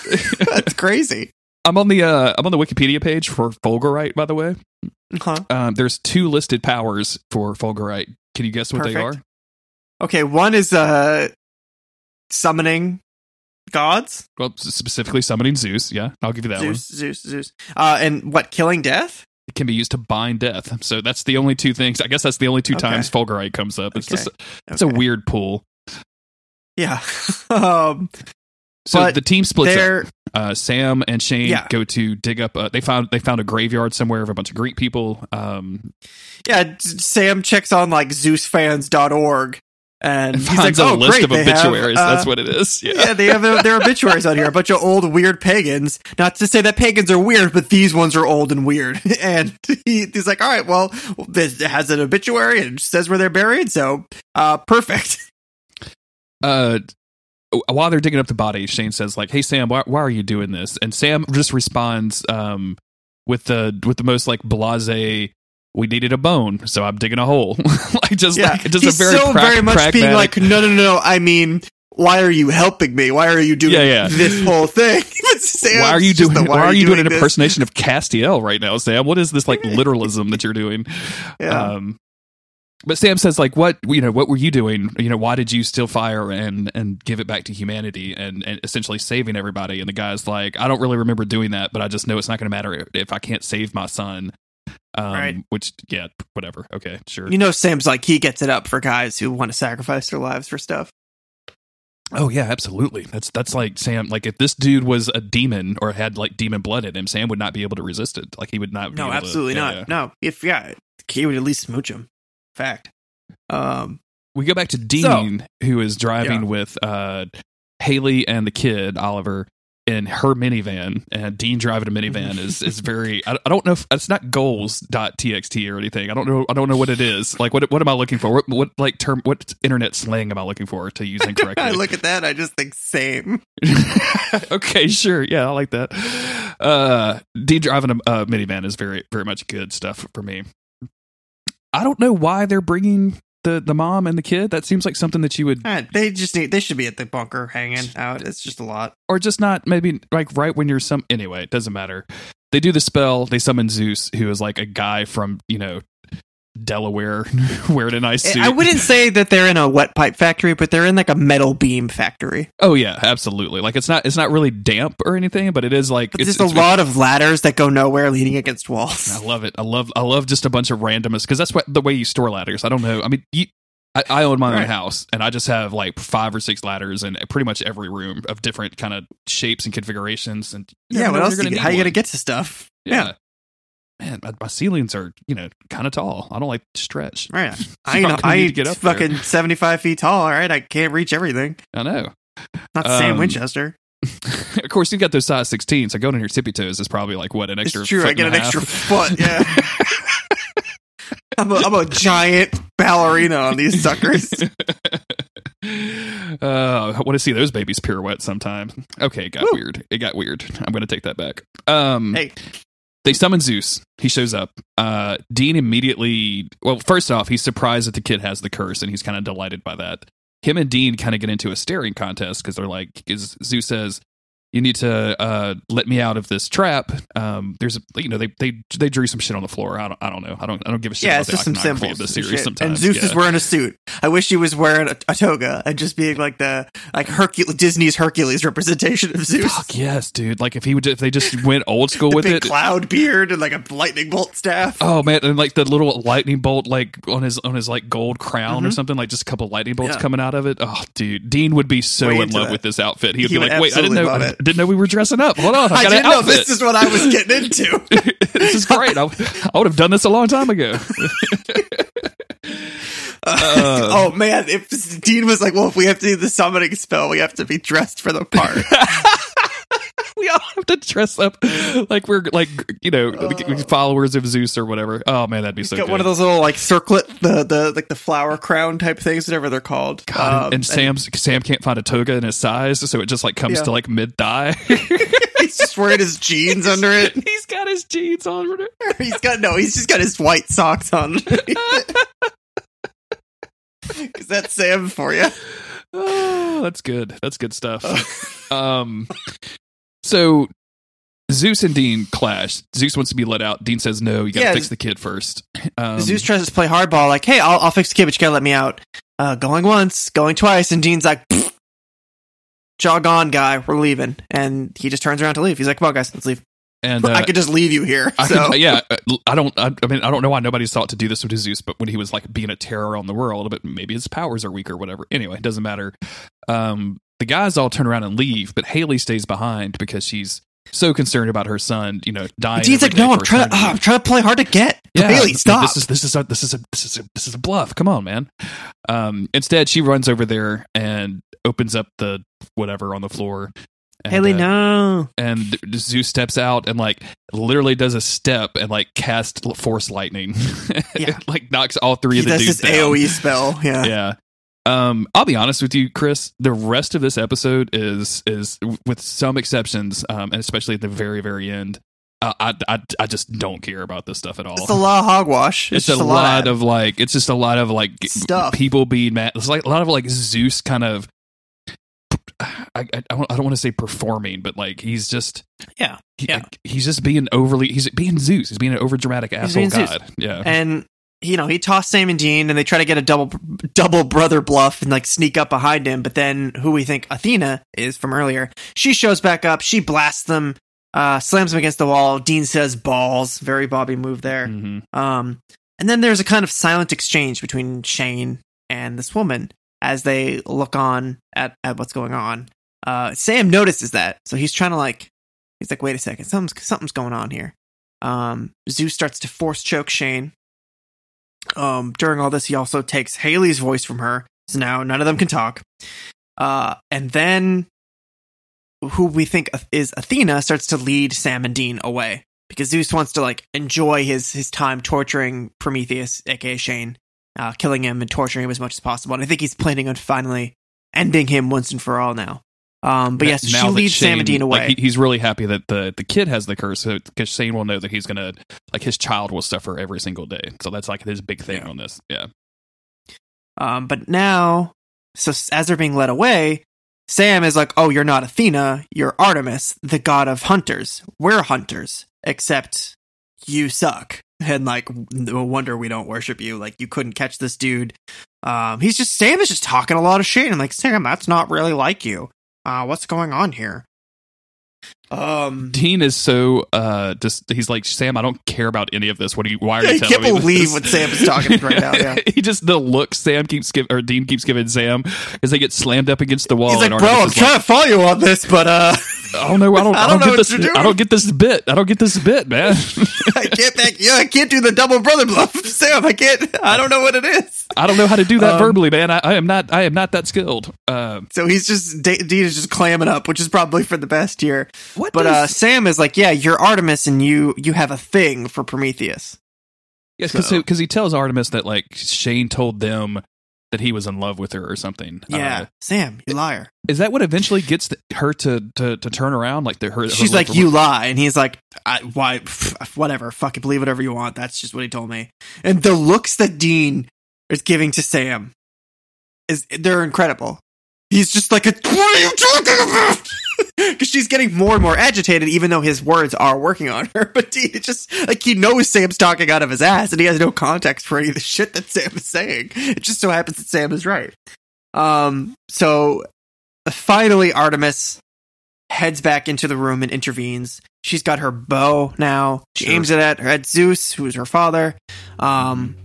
that's crazy. I'm on the uh, I'm on the Wikipedia page for Fulgurite, by the way. Huh? Um, there's two listed powers for Fulgurite. Can you guess what they are? Okay, one is uh summoning gods. Well, specifically summoning Zeus. Yeah, I'll give you that one. Zeus, Zeus, Zeus. Uh, and what? Killing death. It can be used to bind death. So that's the only two things. I guess that's the only two Okay. times Fulgurite comes up. It's Okay. just it's a weird pool. Yeah. um, So But the team splits up. Uh, Sam and Shane Yeah. go to dig up. Uh, they found they found a graveyard somewhere of a bunch of Greek people. Um, yeah. Sam checks on like ZeusFans.org and and he's like, finds a "Oh, list great, of they have, obituaries. uh, That's what it is. Yeah. yeah, they have their obituaries on here. A bunch of old weird pagans. Not to say that pagans are weird, but these ones are old and weird. And he, he's like, all right, well, this has an obituary and says where they're buried, so uh, perfect. uh while they're digging up the body shane says like hey sam why, why are you doing this and sam just responds um with the with the most like blase we needed a bone so i'm digging a hole like just yeah, like just he's a very so prac- very much being like, no, no, no, no. I mean, why are you helping me? Why are you doing Yeah, yeah. this whole thing? Sam's why are you doing the, why, are you doing, an impersonation of castiel right now sam what is this like literalism that you're doing Yeah. um but Sam says, like, what you know, what were you doing? You know, why did you steal fire and and give it back to humanity and, and essentially saving everybody? And the guy's like, I don't really remember doing that, but I just know it's not going to matter if I can't save my son. Um, Right. Which, yeah, whatever. Okay, sure. You know, Sam's like he gets it up for guys who want to sacrifice their lives for stuff. oh yeah, absolutely. That's that's like Sam. Like, if this dude was a demon or had like demon blood in him, Sam would not be able to resist it. Like, he would not. Be No, able to- absolutely yeah, not. yeah. No, if yeah, he would at least smooch him. Fact. Um, we go back to Dean, who is driving Yeah. with uh, Haley and the kid Oliver in her minivan, and Dean driving a minivan is is very. I, I don't know if it's not goals.txt or anything. I don't know. I don't know what it is. Like what what am I looking for? What, what like term? What internet slang am I looking for to use incorrectly? I look at that, I just think same. okay, sure. Yeah, I like that. Uh, Dean driving a uh, minivan is very very much good stuff for me. I don't know why they're bringing the the mom and the kid. That seems like something that you would Eh, they just need. They should be at the bunker hanging out. It's just a lot. or just not maybe like right when you're some anyway it doesn't matter they do the spell they summon zeus who is like a guy from you know delaware wearing a nice suit Eh, I wouldn't say that they're in a wet pipe factory, but they're in like a metal beam factory. oh yeah absolutely like it's not it's not really damp or anything but it is like But it's, there's it's a lot of ladders that go nowhere, leaning against walls. I love it. I love I love just a bunch of randomness because that's what the way you store ladders. I don't know. I mean, you, I, I own my own Right. house and I just have like five or six ladders in pretty much every room of different kind of shapes and configurations. And Yeah, what else? you- how need you gonna get to stuff? Yeah. Man, my, my ceilings are you know kind of tall. I don't like to stretch. Right. So I know. I need to ain't get up fucking seventy five feet tall. All right, I can't reach everything. I know. Not Sam Um, Winchester. of course, you got those size 16, so going on your tippy toes is probably like what an It's extra. true. I get an a extra foot. Yeah. I'm a, I'm a giant ballerina on these suckers. uh, I want to see those babies pirouette sometime. Okay, it got Woo. weird. It got weird. I'm going to take that back. Um, hey, they summon Zeus. He shows up. Uh, Dean immediately. Well, first off, he's surprised that the kid has the curse, and he's kind of delighted by that. Him and Dean kind of get into a staring contest because they're like, Zeus says, "You need to uh, let me out of this trap." Um, there's, a, you know, they they they drew some shit on the floor. I don't, I don't know. I don't, I don't give a shit. yeah, about it's the just some symbols. of the series. And Zeus yeah. is wearing a suit. I wish he was wearing a, a toga and just being like the like Hercules Disney's Hercules representation of Zeus. Fuck yes, dude. Like if he would, if they just went old school with big it. cloud beard and like a lightning bolt staff. Oh man, and like the little lightning bolt, like on his on his like gold crown or Mhm. something, like just a couple lightning bolts Yeah. coming out of it. Oh, dude, Dean would be so Way in love that. with this outfit. He would He be would like, "Wait, I didn't know, didn't know we were dressing up. Hold on, I, I got didn't know this is what I was getting into. this is great. I, I would have done this a long time ago." Uh, oh man, if Dean was like, "Well, if we have to do the summoning spell, we have to be dressed for the part." we all have to dress up like we're like you know followers of Zeus or whatever. Oh man, that'd be so Got good. one of those little like circlet, the the like the flower crown type things, whatever they're called. God, Um, and Sam's Sam can't find a toga in his size, so it just like comes Yeah. to like mid thigh. he's just wearing his jeans under it. He's got his jeans on. He's got no, he's just got his white socks on. Because that's Sam for you. Oh, that's good. That's good stuff. um, so Zeus and Dean clash. Zeus wants to be let out. Dean says no. You got to Yeah, fix the kid first. Um, Zeus tries to play hardball, like, "Hey, I'll, I'll fix the kid, but you gotta let me out." Uh, going once, going twice, and Dean's like, "Pfft, "Jog on, guy, we're leaving." And he just turns around to leave. He's like, "Come on, guys, let's leave. and uh, I could just leave you here." I so could- yeah, uh, I don't. I, I mean, I don't know why nobody's thought to do this with Zeus, but when he was like being a terror on the world, but maybe his powers are weak or whatever. Anyway, it doesn't matter. Um, the guys all turn around and leave, but Haley stays behind because she's so concerned about her son. You know, dying. Dean's like, "No, I'm trying. To, oh, I'm trying to play hard to get." Haley, stop. This is this is a this is a this is a this is a, this is a bluff. Come on, man. Um, instead, she runs over there and opens up the whatever on the floor. And, Haley, uh, no. and Zeus steps out and like literally does a step and like cast force lightning. Yeah. like knocks all three He of the does dudes this down. AOE spell. Yeah. Yeah. Um, I'll be honest with you, Chris. The rest of this episode is is with some exceptions, um, and especially at the very very end. Uh, I, I I just don't care about this stuff at all. It's a lot of hogwash. It's, just a, a lot of like it's just a lot of like Stuff. people being mad. It's like a lot of like Zeus kind of. I I, I don't, I don't want to say performing, but like he's just yeah. he- Yeah. like, he's just being overly he's being Zeus. He's being an over dramatic asshole being Zeus. god. Yeah. And you know, he tossed Sam and Dean, and they try to get a double double brother bluff and like sneak up behind him. But then, who we think Athena is from earlier, she shows back up. She blasts them, uh, slams them against the wall. Dean says, "Balls." Very Bobby move there. Mhm. Um, and then there's a kind of silent exchange between Shane and this woman as they look on at, at what's going on. Uh, Sam notices that, so he's trying to like, he's like, wait a second, something's something's going on here. Um, Zeus starts to force choke Shane. Um, during all this, he also takes Haley's voice from her, so now none of them can talk. Uh, and then who we think is Athena starts to lead Sam and Dean away because Zeus wants to like enjoy his his time torturing Prometheus, aka Shane, uh, killing him and torturing him as much as possible. And I think he's planning on finally ending him once and for all now. Um, but yes, Now she leads Sam and Shane- Dean away. Like, he- he's really happy that the the kid has the curse because Shane will know that he's gonna like his child will suffer every single day. So that's like his big thing Yeah. on this. Yeah. Um, but now, so as they're being led away, Sam is like, "Oh, you're not Athena. You're Artemis, the god of hunters. We're hunters, except you suck." And like, no wonder we don't worship you. Like, you couldn't catch this dude. Um, he's just Sam is just talking a lot of shit. I'm like, Sam, that's not really like you. Uh, what's going on here? Um, Dean is so uh just he's like Sam. I don't care about any of this. What are you? Why are you he telling can't me believe this? what Sam is talking right now, yeah. he just the look Sam keeps giving or Dean keeps giving Sam as they get slammed up against the wall. he's like, bro, I'm Artemis trying to follow you on this, but uh, like, oh no, I don't. I I don't I don't, know get this. I don't get this bit. I don't get this bit, man. I can't back. Yeah, I can't do the double brother bluff, Sam. I can't. I don't know what it is. I don't know how to do that Um, verbally, man. I, I am not. I am not that skilled. Uh, So he's just Dean is just clamming up, which is probably for the best here. What? But uh, Sam is like, yeah, you're Artemis, and you you have a thing for Prometheus. Yes, because So- he tells Artemis that like Shane told them that he was in love with her or something. Yeah, Uh, Sam, you liar. is that what eventually gets the, her to, to to turn around? Like the her. her She's love like, for- you lie, and he's like, I, why? pff, whatever. Fucking believe whatever you want. That's just what he told me. And the looks that Dean is giving to Sam is they're incredible. He's just like, a, what are you talking about? Because she's getting more and more agitated, even though his words are working on her. But is just like he knows Sam's talking out of his ass, and he has no context for any of the shit that Sam is saying. It just so happens that Sam is right. Um. So finally, Artemis heads back into the room and intervenes. She's got her bow now. She Sure. aims it at at Zeus, who is her father. Um,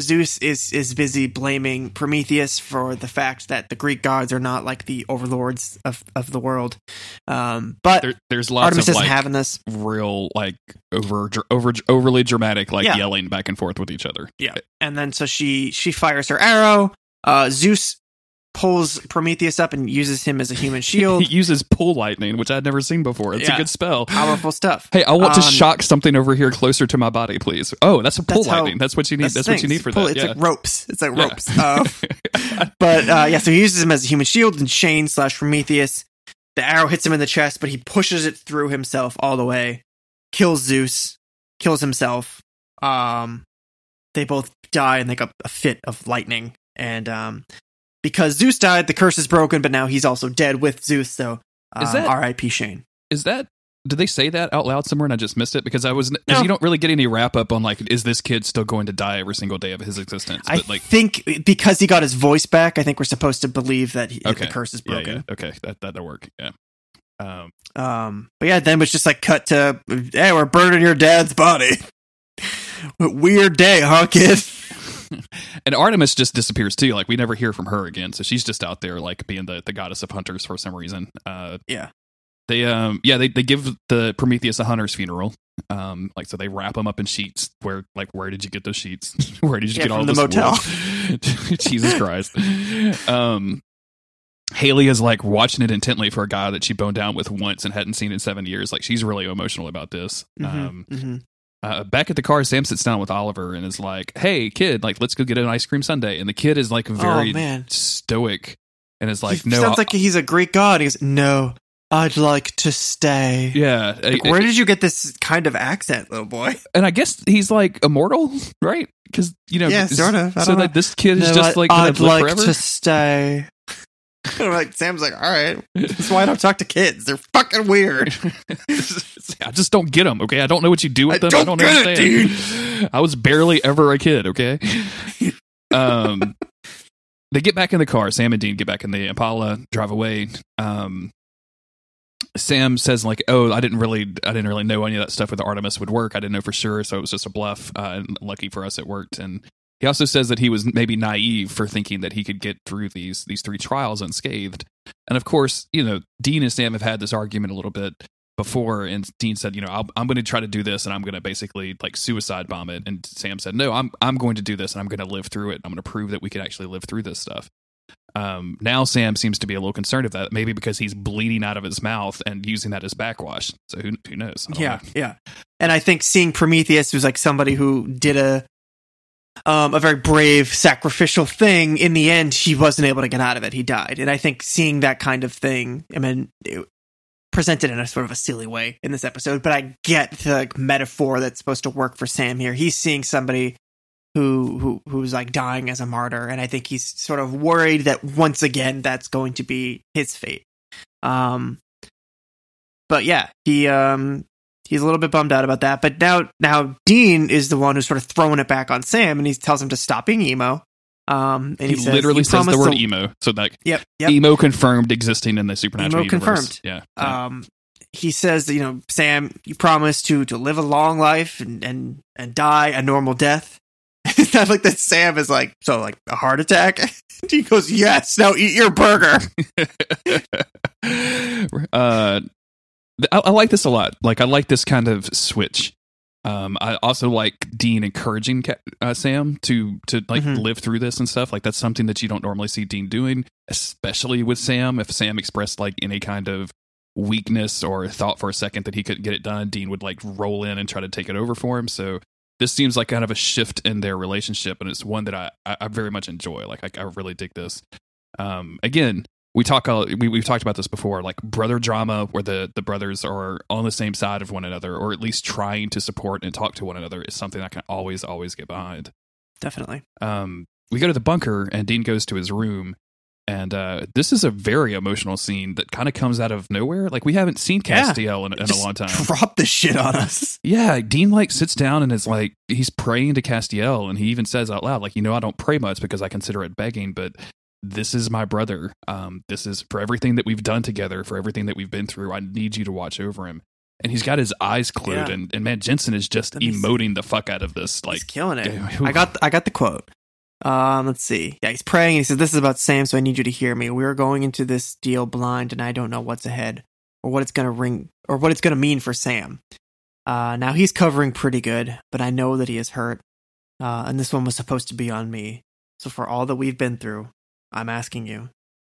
Zeus is is busy blaming Prometheus for the fact that the Greek gods are not like the overlords of of the world. Um, but there, there's lots Artemis of isn't like having this. real like over over overly dramatic like Yeah. yelling back and forth with each other. Yeah, and then so she she fires her arrow. Uh, Zeus pulls Prometheus up and uses him as a human shield. He uses pull lightning, which I'd never seen before. It's Yeah. a good spell. Powerful stuff. Hey, I want to Um, shock something over here closer to my body, please. Oh, that's a pull That's how- lightning. That's what you need. That's, the what you need for Pull- that. It's yeah. like ropes. It's like Yeah. ropes. Uh, but uh, yeah, so he uses him as a human shield, and Shane slash Prometheus, the arrow hits him in the chest, but he pushes it through himself all the way, kills Zeus, kills himself. Um, they both die in like a, a fit of lightning, and um, because Zeus died, the curse is broken, but now he's also dead with Zeus. So uh, Is that- R.I.P. Shane. Is that did they say that out loud somewhere and I just missed it? Because I was because No. you don't really get any wrap up on like is this kid still going to die every single day of his existence? I like think because he got his voice back, I think we're supposed to believe that he, okay, the curse is broken. yeah, okay, that that'll work. Yeah. Um, Um, but yeah, then it was just like cut to, hey, we're burning your dad's body. Weird day, huh, kid? And Artemis just disappears too. Like we never hear from her again. So she's just out there like being the, the goddess of hunters for some reason. Uh, Yeah. They um yeah they, they give the Prometheus a hunter's funeral. Um like so they wrap him up in sheets. Where like where did you get those sheets? where did you Yeah, get all from the motel. Jesus Christ. Um Haley is like watching it intently for a guy that she boned down with once and hadn't seen in seven years. Like she's really emotional about this. Um, Mhm. Uh, back at the car, Sam sits down with Oliver and is like, "Hey, kid, like let's go get an ice cream sundae." And the kid is like very oh man, stoic and is like, he "No, sounds I'll- like he's a Greek god. He goes, no, I'd like to stay. yeah." Like, I- where did you get this kind of accent, little boy? and I guess he's like immortal, right? Because you know, Yeah, sort of. So don't that know. this kid is No, just I- like I'd like forever. to stay. Like Sam's like, all right. That's why I don't talk to kids. They're fucking weird. I just don't get them. Okay, I don't know what you do with them. I don't don't get it, understand. I was barely ever a kid. Okay. Um, they get back in the car. Sam and Dean get back in the Impala, drive away. Um, Sam says like, "Oh, I didn't really, I didn't really know any of that stuff with Artemis would work. I didn't know for sure, so it was just a bluff. Uh, and lucky for us, it worked." And he also says that he was maybe naive for thinking that he could get through these these three trials unscathed. And of course, you know, Dean and Sam have had this argument a little bit before, and Dean said, you know, I'll, I'm going to try to do this, and I'm going to basically like suicide bomb it. And Sam said, no, I'm I'm going to do this, and I'm going to live through it. I'm going to prove that we can actually live through this stuff. Um, now Sam seems to be a little concerned of that, maybe because he's bleeding out of his mouth and using that as backwash. So who who knows? Yeah, know. yeah. And I think seeing Prometheus who's like somebody who did a um a very brave sacrificial thing in the end he wasn't able to get out of it. He died. And I think seeing that kind of thing, I mean presented in a sort of a silly way in this episode, but I get the like, metaphor that's supposed to work for Sam here. He's seeing somebody who who who's like dying as a martyr and I think he's sort of worried that once again that's going to be his fate. Um but yeah, he um he's a little bit bummed out about that. But now now Dean is the one who's sort of throwing it back on Sam, and he tells him to stop being emo. Um, and He, he, says, literally "You says the word to-" emo, so like Yep, yep. emo confirmed existing in the supernatural Emo universe. confirmed. Yeah, yeah. Um, he says that you know Sam, you promised to to live a long life and and and die a normal death. Not like that. Sam is like so like a heart attack. he goes, yes. Now eat your burger. uh, I, I like this a lot. Like I like this kind of switch. Um, I also like Dean encouraging uh, Sam to to like Mhm. live through this and stuff. Like that's something that you don't normally see Dean doing, especially with Sam. If Sam expressed like any kind of weakness or thought for a second that he couldn't get it done, Dean would like roll in and try to take it over for him. So this seems like kind of a shift in their relationship, and it's one that I I, I very much enjoy. Like I, I really dig this. Um, again, we talk uh, we, we've talked about this before like brother drama where the the brothers are on the same side of one another or at least trying to support and talk to one another is something i can always always get behind Definitely. um we go to the bunker and dean goes to his room and uh this is a very emotional scene that kind of comes out of nowhere like we haven't seen Yeah. castiel in, in a long time Drop the shit on us. yeah, Dean like sits down and is like he's praying to Castiel, and he even says out loud, like, you know, I don't pray much because I consider it begging, but this is my brother. Um, this is for everything that we've done together, for everything that we've been through. I need you to watch over him. And he's got his eyes closed, Yeah. and, and man, Jensen is just Let me see. emoting the fuck out of this. Like, he's killing it. I got I got the quote. Um, let's see. Yeah, he's praying. And he says, "This is about Sam, so I need you to hear me. We are going into this deal blind, and I don't know what's ahead or what it's gonna ring or what it's gonna mean for Sam. Uh, now he's covering pretty good, but I know that he is hurt. Uh, and this one was supposed to be on me. So for all that we've been through, I'm asking you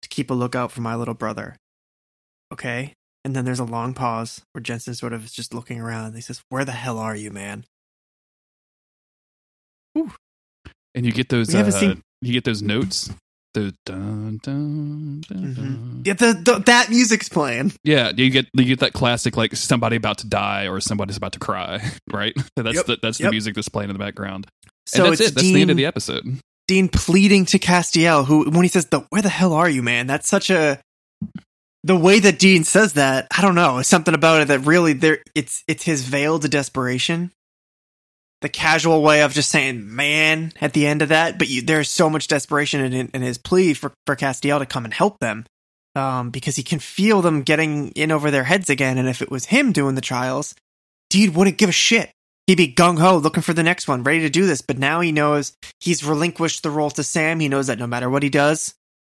to keep a lookout for my little brother. Okay." And then there's a long pause where Jensen sort of is just looking around. He says, "Where the hell are you, man?" and you get those, uh, seen- you get those notes. The dun, dun, dun, Mhm. Yeah, the, the that music's playing. Yeah, you get you get that classic like somebody about to die or somebody's about to cry, right? That's Yep, the that's the music that's playing in the background. So and that's it's it. That's Dean, the end of the episode. Dean pleading to Castiel, who when he says the "Where the hell are you, man?" That's such a the way that Dean says that, I don't know, something about it that really there it's it's his veiled desperation. The casual way of just saying "man" at the end of that, but you, there's so much desperation in, in his plea for for Castiel to come and help them, um, because he can feel them getting in over their heads again. And if it was him doing the trials, Dean wouldn't give a shit. He'd be gung ho, looking for the next one, ready to do this. But now he knows he's relinquished the role to Sam. He knows that no matter what he does,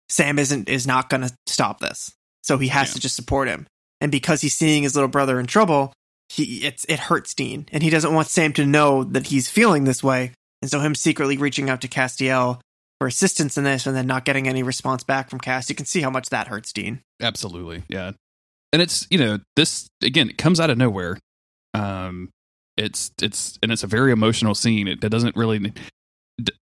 Sam isn't is not going to stop this. So he has Yeah. to just support him. And because he's seeing his little brother in trouble, he it's it hurts Dean, and he doesn't want Sam to know that he's feeling this way. And so him secretly reaching out to Castiel for assistance in this, and then not getting any response back from Cas, you can see how much that hurts Dean. Absolutely, yeah. And it's you know this again. It comes out of nowhere. Um, it's it's and it's a very emotional scene. It, doesn't really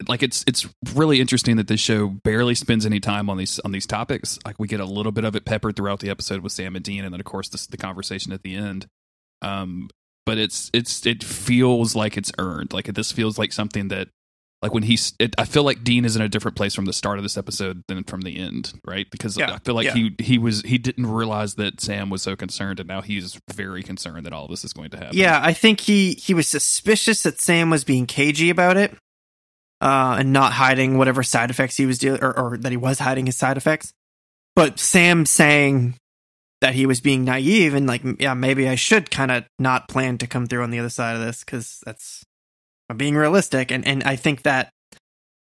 like it's it's really interesting that this show barely spends any time on these on these topics. Like we get a little bit of it peppered throughout the episode with Sam and Dean, and then of course this, the conversation at the end. Um, but it's it's it feels like it's earned. Like this feels like something that like when he's it, i feel like dean is in a different place from the start of this episode than from the end right because Yeah, i feel like yeah. he he was he didn't realize that sam was so concerned and now he's very concerned that all this is going to happen Yeah, I think he he was suspicious that Sam was being cagey about it, uh, and not hiding whatever side effects he was dealing, or, or that he was hiding his side effects. But Sam saying that he was being naive and like, yeah, maybe I should kind of not plan to come through on the other side of this because that's I'm being realistic, and and I think that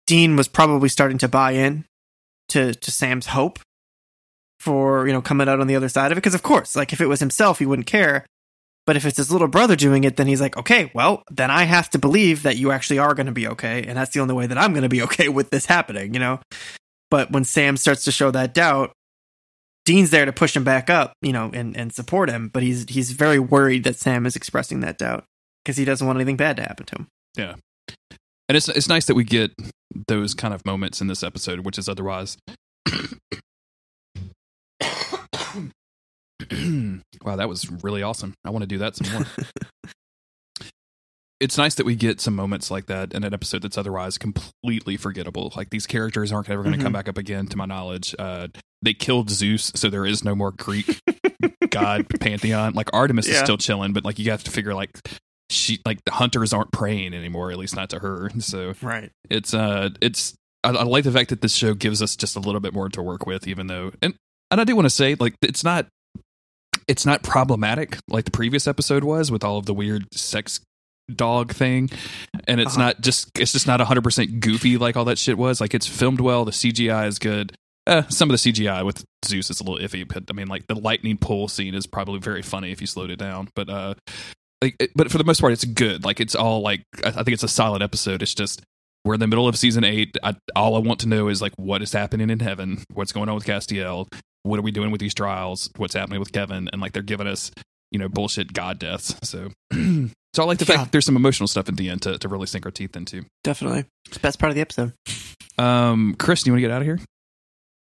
Dean was probably starting to buy in to to Sam's hope for you know coming out on the other side of it because of course like if it was himself he wouldn't care but if it's his little brother doing it, then he's like, okay, well, then I have to believe that you actually are going to be okay. And that's the only way that I'm going to be okay with this happening, you know? But when Sam starts to show that doubt, Dean's there to push him back up, you know, and, and support him. But he's, he's very worried that Sam is expressing that doubt because he doesn't want anything bad to happen to him. And it's it's nice that we get those kind of moments in this episode which is otherwise wow that was really awesome i want to do that some more it's nice that we get some moments like that in an episode that's otherwise completely forgettable. Like these characters aren't ever going to Mhm. come back up again, to my knowledge. Uh, they killed Zeus, so there is no more Greek god pantheon. Like Artemis is still chilling, but like you have to figure like she like the hunters aren't praying anymore, at least not to her. So Right. it's uh it's I, I like the fact that this show gives us just a little bit more to work with, even though and and I do want to say like it's not it's not problematic like the previous episode was with all of the weird sex dog thing and it's Uh-huh. not just it's just not 100% goofy like all that shit was like it's filmed well the cgi is good uh, some of the cgi with zeus is a little iffy but i mean like the lightning pull scene is probably very funny if you slowed it down but uh like it, but for the most part it's good like it's all like i, think it's a solid episode it's just we're in the middle of season eight I, all i want to know is like what is happening in heaven what's going on with castiel what are we doing with these trials what's happening with kevin and like they're giving us you know bullshit god deaths so so i like the fact Yeah. that there's some emotional stuff at the end to, to really sink our teeth into Definitely. It's the best part of the episode. um chris do you want to get out of here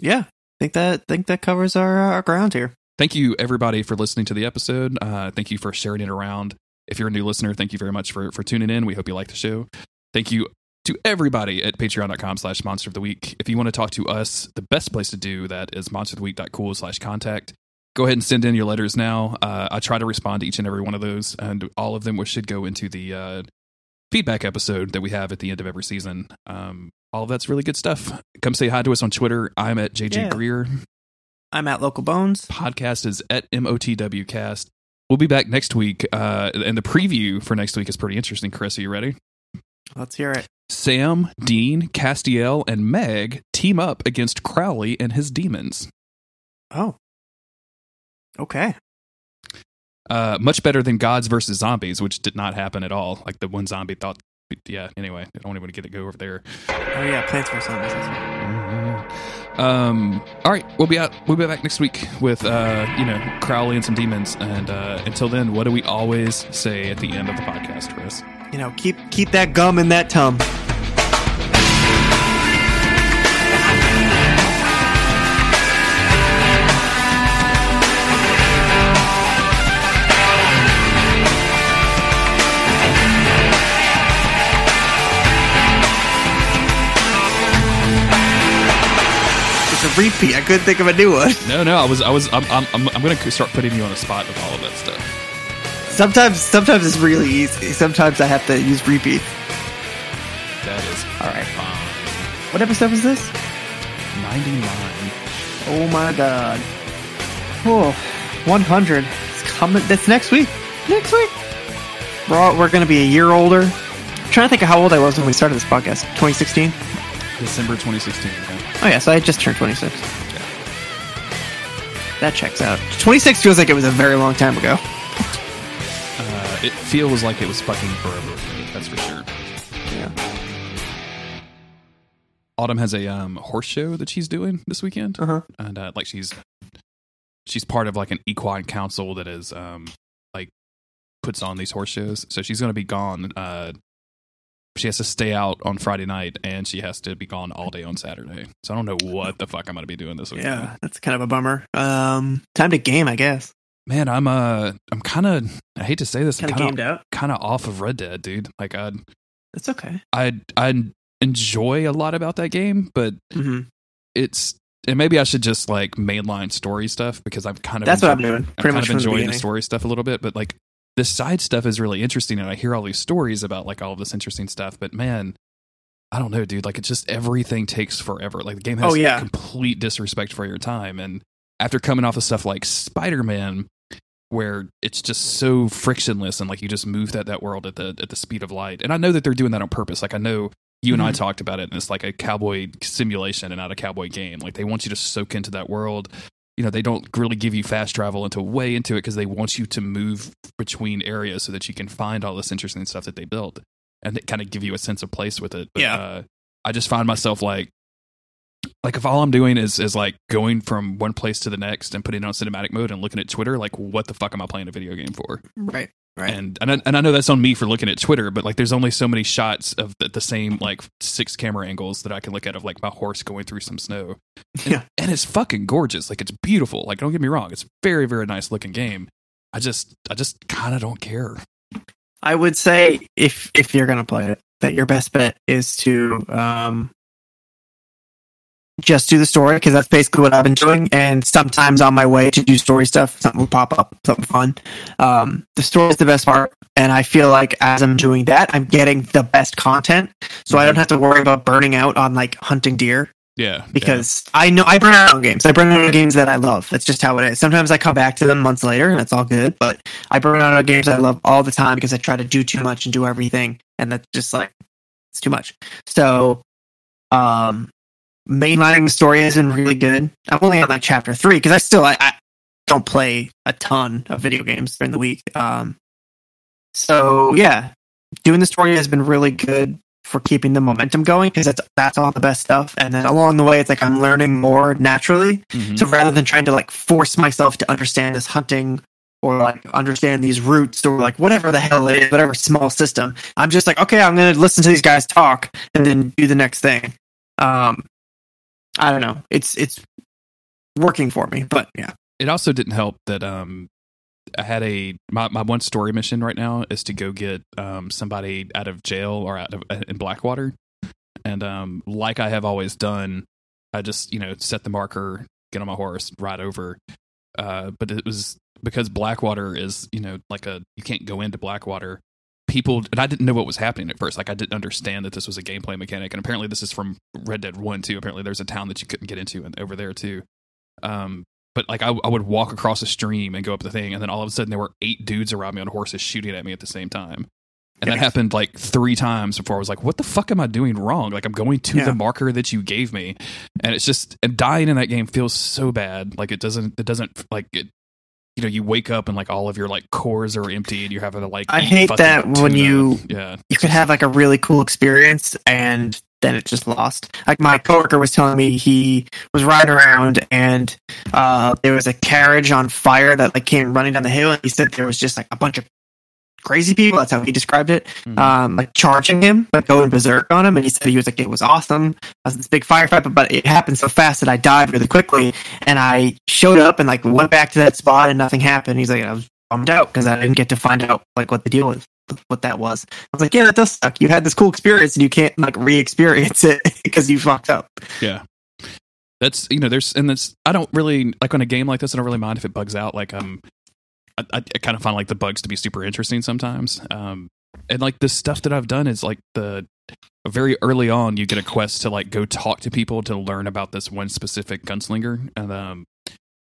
Yeah. think that think that covers our, our ground here. Thank you everybody for listening to the episode. Uh thank you for sharing it around. If you're a new listener thank you very much for for tuning in. We hope you like the show. Thank you to everybody at patreon.com slash monster of the week. If you want to talk to us the best place to do that is monsteroftheweek.cool slash contact. Go ahead and send in your letters now. Uh, i try to respond to each and every one of those and all of them should go into the uh, feedback episode that we have at the end of every season. Um, all of that's really good stuff. Come say hi to us on twitter. I'm at jj Yeah. greer I'm at Local Bones. podcast is at motwcast we'll be back next week uh, and the preview for next week is pretty interesting chris are you ready Let's hear it. sam dean castiel and meg team up against crowley and his demons Oh. Okay. uh, much better than gods versus zombies which did not happen at all like the one zombie thought yeah anyway i don't even want to get it go over there Oh yeah, Plants vs Zombies. Um all right we'll be out we'll be back next week with uh you know crowley and some demons and uh until then what do we always say at the end of the podcast chris You know, keep keep that gum in that tum. It's a repeat. I couldn't think of a new one. No, no, I was, I was, I'm, I'm, I'm, I'm going to start putting you on a spot with all of that stuff. Sometimes, sometimes it's really easy. Sometimes I have to use repeats. That is All right. fine. What episode is this? 99. Oh my god. Oh, 100. It's coming. That's next week. Next week. We're all, we're going to be a year older. I'm trying to think of how old I was when we started this podcast. 2016. December 2016. Okay. Oh yeah, so I just turned 26. That checks out. 26 feels like it was a very long time ago. Uh, it feels like it was fucking forever. That's for sure. Yeah. Autumn has a um, horse show that she's doing this weekend, Uh huh. and uh, like she's she's part of like an equine council that is um like puts on these horse shows. So she's going to be gone. Uh, she has to stay out on Friday night, and she has to be gone all day on Saturday. So I don't know what the fuck I'm going to be doing this weekend. Yeah, that's kind of a bummer. Um, time to game, I guess. Man, I'm uh I'm kind of I hate to say this, I'm Kind of kind gamed of out. kind of off of Red Dead, dude. Like I That's okay. I I enjoy a lot about that game, but hmm it's and maybe I should just like mainline story stuff because I'm kind of That's what I'm doing. I'm Pretty kind much of from the enjoying the, story stuff a little bit, but like the side stuff is really interesting, and I hear all these stories about like all of this interesting stuff. But man, I don't know, dude. Like it's just everything takes forever. Like the game has Oh, yeah. complete disrespect for your time, and after coming off of stuff like Spider Man, where it's just so frictionless and like you just move that that world at the at the speed of light. And I know that they're doing that on purpose. Like I know you and I Mhm. talked about it, and it's like a cowboy simulation and not a cowboy game. Like they want you to soak into that world. You know, they don't really give you fast travel into way into it because they want you to move between areas so that you can find all this interesting stuff that they built and they kind of give you a sense of place with it. But, Yeah. uh, I just find myself like, like if all I'm doing is is like going from one place to the next and putting it on cinematic mode and looking at Twitter, like what the fuck am I playing a video game for? Right. Right. And and I, and I know that's on me for looking at Twitter, but like there's only so many shots of the, the same like six camera angles that I can look at of like my horse going through some snow. And, Yeah. and it's fucking gorgeous. Like it's beautiful. Like don't get me wrong, it's very very nice looking game. I just I just kind of don't care. I would say if if you're gonna play it, that your best bet is to um just do the story because that's basically what I've been doing. And sometimes on my way to do story stuff, something will pop up, something fun. Um, the story is the best part, and I feel like as I'm doing that, I'm getting the best content, so I don't have to worry about burning out on like hunting deer Yeah, because I know I burn out on games. I burn out on games that I love. That's just how it is. Sometimes I come back to them months later, and that's all good. But I burn out on games I love all the time because I try to do too much and do everything, and that's just like it's too much. So, um, mainlining the story isn't really good. I'm only on like chapter three because I still I, I don't play a ton of video games during the week. Um, so yeah, doing the story has been really good for keeping the momentum going because that's that's all the best stuff. And then along the way, it's like I'm learning more naturally. Mhm. So rather than trying to like force myself to understand this hunting or like understand these roots or like whatever the hell it is, whatever small system, I'm just like, okay, I'm gonna listen to these guys talk and then do the next thing. Um, I don't know. It's it's working for me, but yeah. it also didn't help that um I had a my, my one story mission right now is to go get um somebody out of jail or out of in Blackwater, and um like I have always done, I just you know set the marker, get on my horse, ride over. Uh, but it was because Blackwater is you know like a you can't go into Blackwater. People and I didn't know what was happening at first. Like I didn't understand that this was a gameplay mechanic, and apparently this is from Red Dead One too. Apparently there's a town that you couldn't get into and over there too. Um, but like I, I would walk across a stream and go up the thing, and then all of a sudden there were eight dudes around me on horses shooting at me at the same time. And that happened like three times before I was like, what the fuck am I doing wrong? Like, I'm going to Yeah. the marker that you gave me. And it's just, and dying in that game feels so bad. Like, it doesn't, it doesn't, like, it, you know, you wake up and like all of your like cores are empty and you're having to like, I hate that when you- yeah, you could have like a really cool experience and then it just lost. Like my coworker was telling me he was riding around and uh, there was a carriage on fire that like came running down the hill and he said there was just like a bunch of crazy people. That's how he described it. Mhm. Um, like charging him, like going berserk on him. And he said he was like, it was awesome. I was this big firefight, but, but it happened so fast that I died really quickly. And I showed up and like went back to that spot and nothing happened. He's like, I was bummed out because I didn't get to find out like what the deal was, what that was. I was like, yeah, that does suck. You had this cool experience and you can't like re-experience it because you fucked up. yeah. that's you know there's and that's I don't really like on a game like this I don't really mind if it bugs out like um I, I, kind of find like the bugs to be super interesting sometimes um and like the stuff that I've done is like the very early on you get a quest to like go talk to people to learn about this one specific gunslinger and um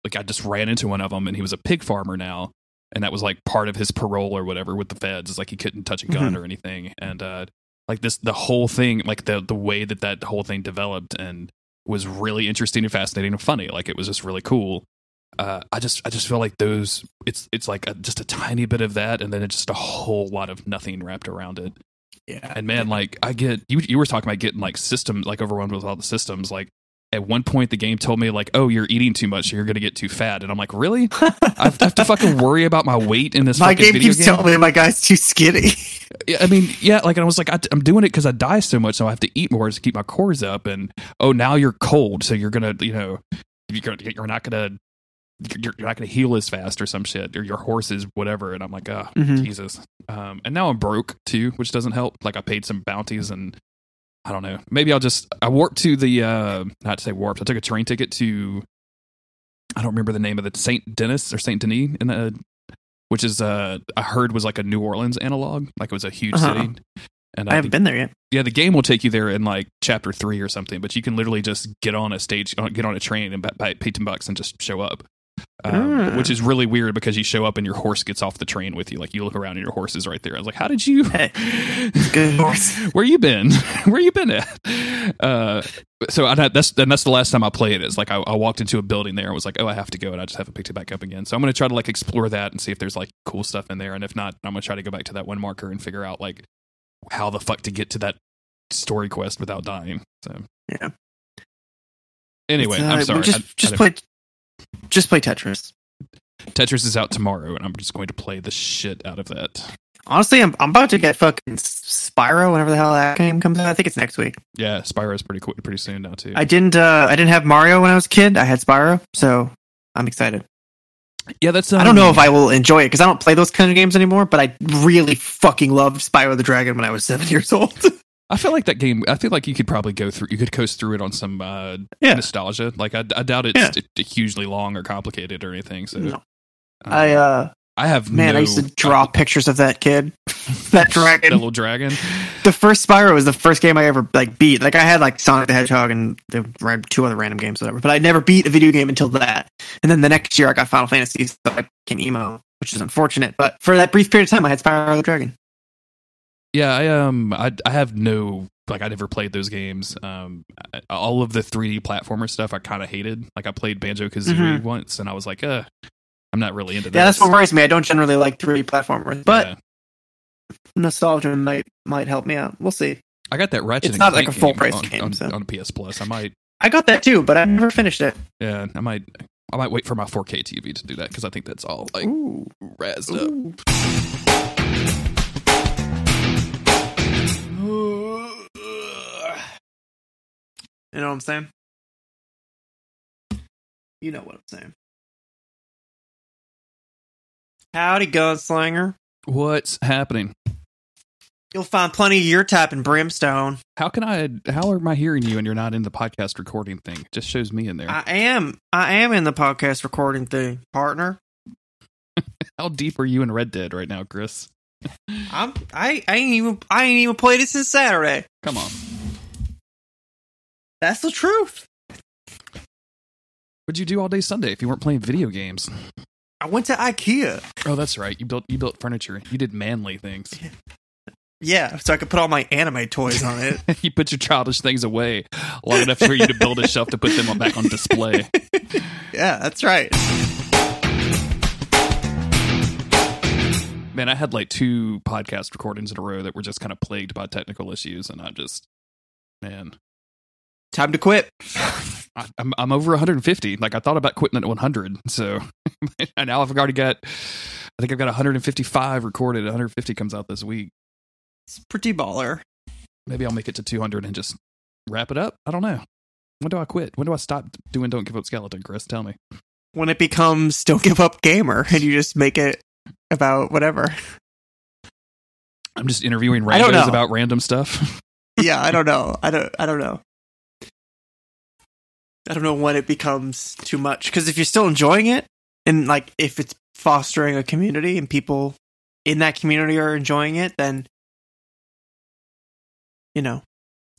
like I just ran into one of them and he was a pig farmer now and that was like part of his parole or whatever with the feds is like he couldn't touch a gun or anything and uh like this the whole thing like the the way that that whole thing developed and was really interesting and fascinating and funny like it was just really cool uh, I just I just feel like those it's it's like a, just a tiny bit of that and then it's just a whole lot of nothing wrapped around it Yeah. and man like I get you you were talking about getting like systems like overwhelmed with all the systems like at one point the game told me like oh you're eating too much you're gonna get too fat and I'm like really I have to fucking worry about my weight in this My fucking game keeps game? telling me my guy's too skinny. Yeah, I mean, yeah, like I was like, I, am doing it because I die so much, so I have to eat more to keep my cores up. And oh, now you're cold, so you're gonna, you know, you're gonna, you're not gonna, you're, you're not gonna heal as fast or some shit, or your horse is whatever. And I'm like, oh, Mhm. Jesus. Um, and now I'm broke too, which doesn't help. Like I paid some bounties, and I don't know. Maybe I'll just I warped to the uh, not to say warped. I took a train ticket to. I don't remember the name of it, Saint Denis or Saint Denis in the which is uh I heard was like a New Orleans analog, like it was a huge Uh-huh. city. And I haven't been there yet. yeah, the game will take you there in like chapter three or something, but you can literally just get on a stage, get on a train and pay ten bucks and just show up. Um, Ah. Which is really weird because you show up and your horse gets off the train with you. Like you look around and your horse is right there. I was like, how did you? Good horse. Where you been? Where you been at? Uh, so I, that's and that's the last time I played it. It's like I, I walked into a building there and was like, oh, I have to go, and I just haven't picked it back up again. So I'm gonna try to like explore that and see if there's like cool stuff in there, and if not, I'm gonna try to go back to that one marker and figure out like how the fuck to get to that story quest without dying. So Yeah. Anyway, Uh, I'm sorry. Just, I- just play, just play Tetris. Tetris is out tomorrow, and I'm just going to play the shit out of that. Honestly, I'm, I'm about to get fucking Spyro whenever the hell that game comes out. I think it's next week. Yeah, Spyro is pretty cool, pretty soon now too. I didn't, uh, I didn't have Mario when I was a kid. I had Spyro, so I'm excited. yeah, that's. I don't know um, if I will enjoy it because I don't play those kind of games anymore. But I really fucking loved Spyro the Dragon when I was seven years old. I feel like that game. I feel like you could probably go through. You could coast through it on some uh, Yeah. nostalgia. Like I, I doubt it's Yeah. hugely long or complicated or anything. So No. um, I, uh, I have man, no, I used to draw pictures of that kid, that dragon. little dragon. the first Spyro was the first game I ever like beat. Like I had like Sonic the Hedgehog and the two other random games, whatever. But I never beat a video game until that. And then the next year I got Final Fantasy, so I became emo, which is unfortunate. But for that brief period of time, I had Spyro the Dragon. Yeah, I um, I I have no like I never played those games. Um, I- all of the 3D platformer stuff I kind of hated. Like I played Banjo Kazooie Mhm. once, and I was like, uh, I'm not really into that. Yeah, that's what worries me. I don't generally like 3D platformers, but Yeah. nostalgia might might help me out. We'll see. I got that Ratchet. It's and not like a full game price on, game, on, so. on PS Plus. I might, I got that too, but I never finished it. yeah, I might, I might wait for my 4K TV to do that because I think that's all like Ooh. razzed up. You know what I'm saying? You know what I'm saying. Howdy, gunslinger. What's happening? You'll find plenty of your type in Brimstone. How can I? How am I hearing you and you're not in the podcast recording thing? It just shows me in there. I am. I am in the podcast recording thing, partner. how deep are you in Red Dead right now, Chris? I'm. I. I ain't even. I ain't even played it since Saturday. Come on. That's the truth. What'd you do all day Sunday if you weren't playing video games? I went to IKEA. Oh, that's right. You built you built furniture. You did manly things. Yeah, so I could put all my anime toys on it. you put your childish things away long enough for you to build a shelf to put them on, back on display. yeah, that's right. Man, I had like two podcast recordings in a row that were just kind of plagued by technical issues, and I'm just, man, Time to quit. I, I'm I'm over 150. Like I thought about quitting at 100, so and now I've already got, I think I've got 155 recorded. 150 comes out this week. It's pretty baller. Maybe I'll make it to 200 and just wrap it up. I don't know. When do I quit? When do I stop doing Don't Give Up Skeleton, Chris? Tell me. When it becomes Don't Give Up Gamer and you just make it about whatever. I'm just interviewing randos about random stuff. yeah, I don't know. I don't I don't know. I don't know when it becomes too much because if you're still enjoying it and like if it's fostering a community and people in that community are enjoying it, then you know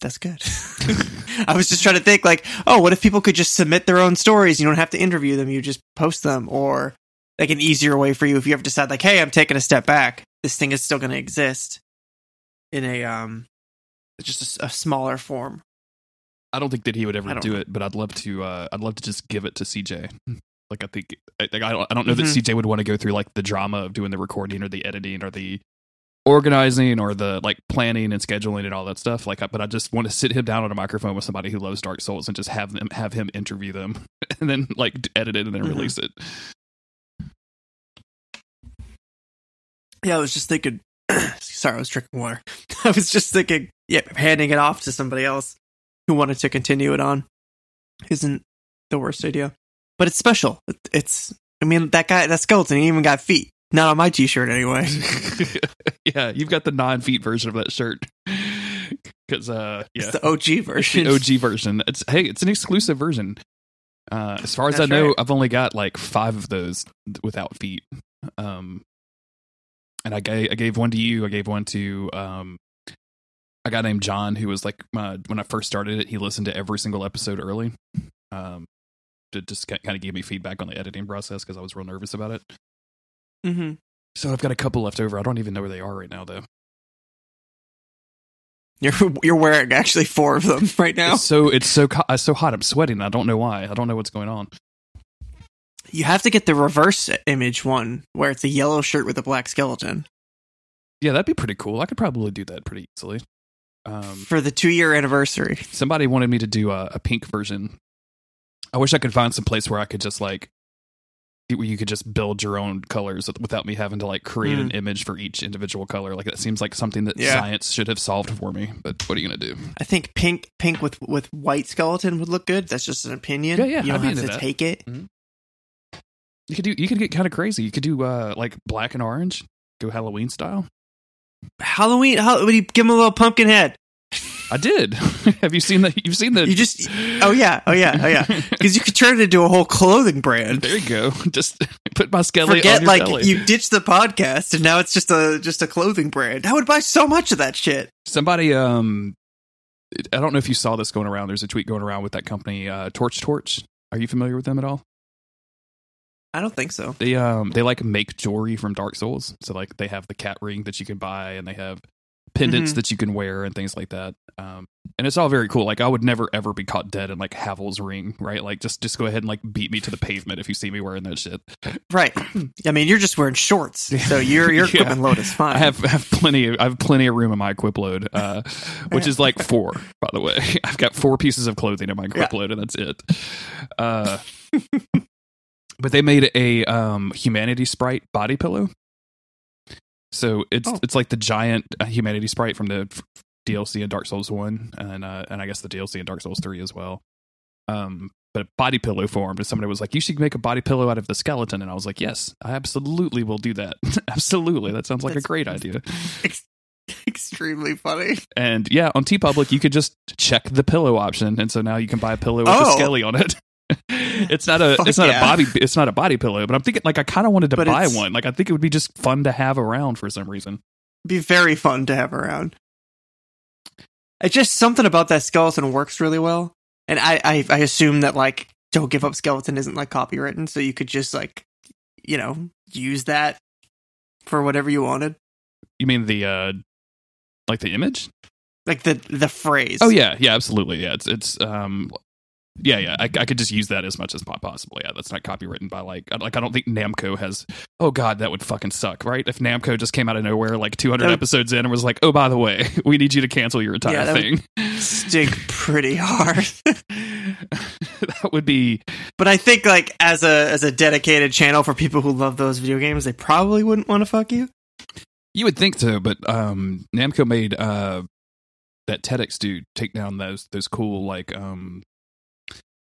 that's good. I was just trying to think like, oh, what if people could just submit their own stories? You don't have to interview them; you just post them, or like an easier way for you if you ever decide like, hey, I'm taking a step back. This thing is still going to exist in a um just a, a smaller form. I don't think that he would ever don't know. it, but I'd love to. Uh, I'd love to just give it to CJ. Like I think, I, like, I don't. I don't know Mhm. that CJ would want to go through like the drama of doing the recording or the editing or the organizing or the like planning and scheduling and all that stuff. Like, I- but I just want to sit him down on a microphone with somebody who loves Dark Souls and just have them have him interview them and then like edit it and then Mhm. release it. Yeah, I was just thinking. sorry, I was drinking water. I was just thinking, yeah, handing it off to somebody else who wanted to continue it on isn't the worst idea. But it's special. It's, I mean, that guy, that skeleton, he even got feet. Not on my T-shirt anyway. yeah, you've got the nine feet version of that shirt. Because uh, yeah, It's the OG version. the OG version. It's hey, it's an exclusive version. Uh, as far as That's I know, right. I've only got like five of those without feet. Um, and I gave I gave one to you. I gave one to um, a guy named John who was like my, when I first started it. He listened to every single episode early. Um, to just kind of give me feedback on the editing process because I was real nervous about it. hmm So I've got a couple left over. I don't even know where they are right now though. You're you're wearing actually four of them right now. It's so it's so co- it's so hot. I'm sweating. I don't know why. I don't know what's going on. You have to get the reverse image one where it's a yellow shirt with a black skeleton Yeah, that'd be pretty cool. I could probably do that pretty easily. Um, for the two year anniversary. somebody wanted me to do a, a pink version. I wish I could find some place where I could just like where you could just build your own colors without me having to like create an image for each individual color. Like that seems like something that Yeah. science should have solved for me. But what are you gonna do? I think pink pink with with white skeleton would look good. That's just an opinion. Yeah, yeah, You don't be have to that. take it. You could do. You could get kind of crazy. You could do uh like black and orange. Go Halloween style. Halloween. How, would you give him a little pumpkin head? I did. have you seen that? You've seen the? You just. Oh yeah. Oh yeah. Oh yeah. Because you could turn it into a whole clothing brand. There you go. Just put my skelly Forget on your like belly. you ditched the podcast and now it's just a just a clothing brand. I would buy so much of that shit. Somebody, um, I don't know if you saw this going around. There's a tweet going around with that company, uh, Torch Torch. Are you familiar with them at all? I don't think so. They um they like make jewelry from Dark Souls. So like they have the cat ring that you can buy, and they have pendants Mhm. that you can wear and things like that. Um, and it's all very cool. Like I would never ever be caught dead in like Havel's ring, right? Like just just go ahead and like beat me to the pavement if you see me wearing that shit. Right. I mean, you're just wearing shorts, so your your Yeah. equipment load is fine. I have I have plenty. of, I have plenty of room in my equip load, uh, which is like four, by the way. I've got four pieces of clothing in my equip load, and that's it. Uh, but they made a um, humanity sprite body pillow. So it's Oh. it's like the giant uh, humanity sprite from the f- DLC in Dark Souls One, and uh, and I guess the DLC in Dark Souls Three as well. Um, but a body pillow formed, and somebody was like, "You should make a body pillow out of the skeleton," and I was like, "Yes, I absolutely will do that. absolutely, that sounds like That's- a great idea." Ex- extremely funny. And yeah, on TeePublic, you could just check the pillow option, and so now you can buy a pillow with a Oh. skelly on it. it's not a Fuck it's not yeah. a body it's not a body pillow, but I'm thinking like I kind of wanted to But buy one. Like I think it would be just fun to have around for some reason. Be very fun to have around. It's just something about that skeleton works really well, and I I, I assume that like don't give up skeleton isn't like copywritten, so you could just like you know use that for whatever you wanted, You mean the uh like the image? like the the phrase. Oh yeah, yeah, absolutely. Yeah, it's it's um yeah, yeah. I, I could just use that as much as possible. Yeah, that's not copywritten by like I- like I don't think Namco has. Oh god, that would fucking suck, right? If Namco just came out of nowhere like 200 would- episodes in and was like, "Oh, by the way, we need you to cancel your entire Yeah, that thing." stink pretty hard. that would be but I think like as a as a dedicated channel for people who love those video games, they probably wouldn't want to fuck you. you would think so, but um Namco made uh that TEDx dude take down those those cool like um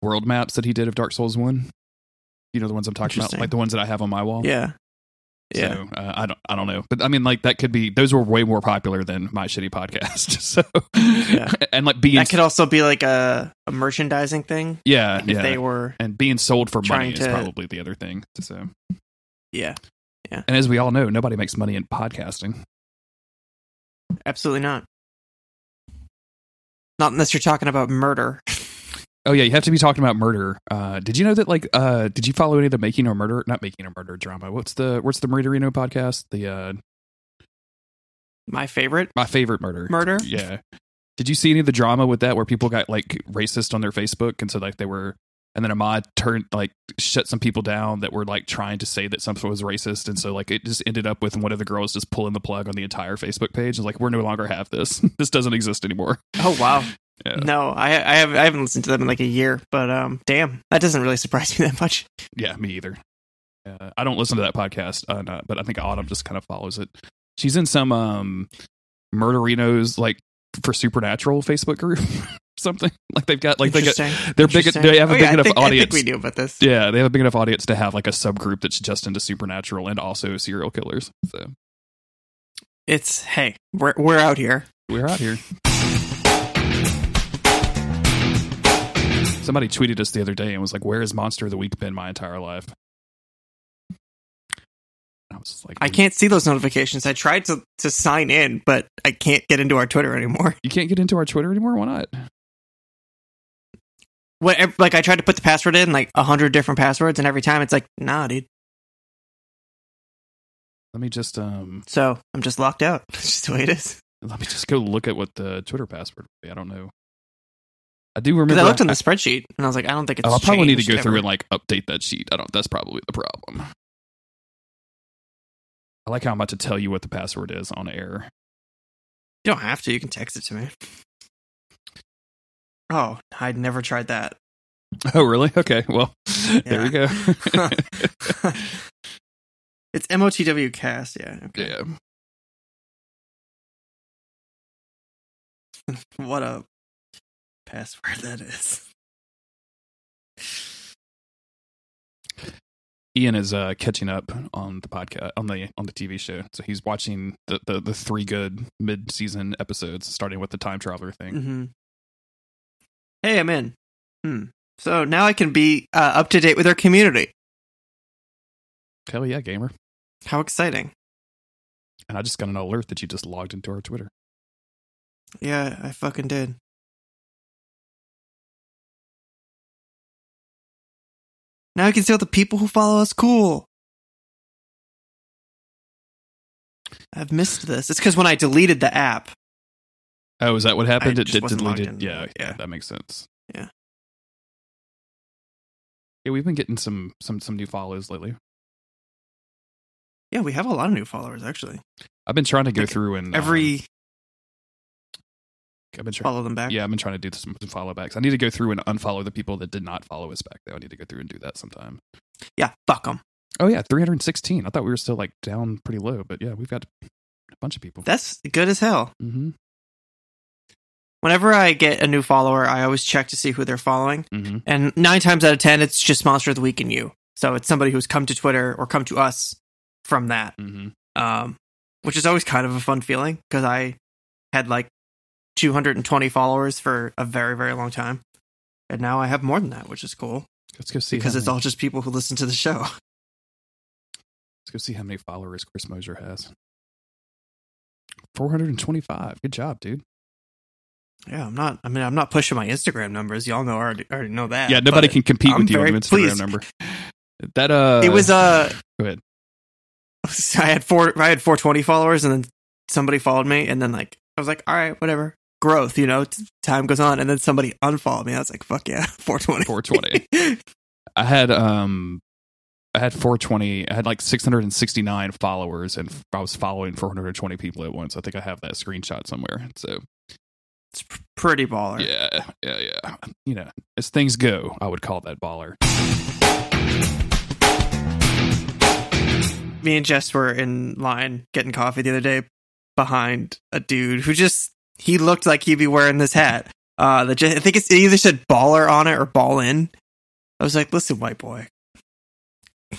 world maps that he did of Dark Souls 1. You know the ones I'm talking about, like the ones that I have on my wall. Yeah. Yeah. So uh, I don't I don't know, but I mean like that could be those were way more popular than my shitty podcast. So Yeah. and like being that could also be like a, a merchandising thing. yeah If yeah they were, and being sold for money trying is probably the other thing. So yeah, yeah, and as we all know, nobody makes money in podcasting. absolutely not. Not unless you're talking about murder. Oh yeah, you have to be talking about murder. Uh, did you know that? Like, uh, did you follow any of the Making a Murder? Not Making a Murder drama. What's the What's the Murderino podcast? The uh, My favorite my favorite murder. murder. Yeah. Did you see any of the drama with that where people got like racist on their Facebook and so like they were and then Ahmad turned like shut some people down that were like trying to say that something was racist and so like it just ended up with one of the girls just pulling the plug on the entire Facebook page and like we're no longer have this. this doesn't exist anymore. Oh wow. Yeah. No, I I have I haven't listened to them in like a year, but um, damn, that doesn't really surprise me that much. Yeah, me either. Uh, I don't listen to that podcast, uh, but I think Autumn just kind of follows it. She's in some um murderinos like for supernatural Facebook group something. Like they've got like they got they're big they have a Oh, big yeah, enough think audience. we knew about this. Yeah, they have a big enough audience to have like a subgroup that's just into supernatural and also serial killers. So It's hey, we're we're out here. we're out here. Somebody tweeted us the other day and was like, "Where has Monster of the Week been my entire life?" I was like, I can't see those notifications. I tried to to sign in, but I can't get into our Twitter anymore. You can't get into our Twitter anymore. Why not? What like I tried to put the password in like a hundred different passwords, and every time it's like, nah, dude. Let me just um, So I'm just locked out. It's just the way it is. let me just go look at what the Twitter password. Would be. I don't know. I do remember. I looked on the spreadsheet and I was like, I don't think it's. Oh, I'll probably need to go through and like update that sheet. I don't. That's probably the problem. I like how I'm about to tell you what the password is on air. You don't have to. You can text it to me. Oh, I'd never tried that. Oh, really? Okay. Well, there we go. it's MOTW cast. Yeah. Okay. yeah. What a password that is. Ian is uh, catching up on the podcast on the on the TV show, so he's watching the the, the three good mid season episodes, starting with the time traveler thing. hmm Hey, I'm in. Hmm. So now I can be uh, up to date with our community. Hell yeah, gamer! How exciting! And I just got an alert that you just logged into our Twitter. Yeah, I fucking did. Now I can see all the people who follow us. Cool. I've missed this. It's because when I deleted the app, Oh, is that what happened? I it did deleted. Yeah, yeah, Yeah. that makes sense. Yeah. Yeah, we've been getting some some some new follows lately. yeah, we have a lot of new followers actually. I've been trying to go Like, through and um, Every I've been trying. follow them back. Yeah, I've been trying to do some, some follow backs. I need to go through and unfollow the people that did not follow us back. Though I need to go through and do that sometime. yeah. Fuck them. Oh yeah, 316. I thought we were still like down pretty low, but yeah, we've got a bunch of people. That's good as hell. Mm-hmm. Whenever I get a new follower, I always check to see who they're following. Mm-hmm. And nine times out of ten, it's just Monster of the Week and you. So it's somebody who's come to Twitter or come to us from that, Mm-hmm. um, which is always kind of a fun feeling because I had like 220 followers for a very, very long time. And now I have more than that, which is cool Let's go see because it's many, all just people who listen to the show. Let's go see how many followers Chris Moser has. 425. Good job, dude. Yeah, I'm not. I mean, I'm not pushing my Instagram numbers. Y'all know already, already know that. Yeah, nobody can compete I'm with you on your Instagram pleased. number. That uh, It was uh, go ahead. I had four. I had 420 followers, and then somebody followed me, and then like I was like, all right, whatever. Growth, you know. Time goes on, and then somebody unfollowed me. I was like, fuck yeah, 420. 420. I had um I had 420. I had like 669 followers, and I was following 420 people at once. I think I have that screenshot somewhere. So it's pr- pretty baller. yeah, yeah, yeah. You know, as things go, I would call that baller. Me and Jess were in line getting coffee the other day behind a dude who just he looked like he'd be wearing this hat. Uh, just, I think it's, it either said baller on it or ball in. I was like, listen, white boy,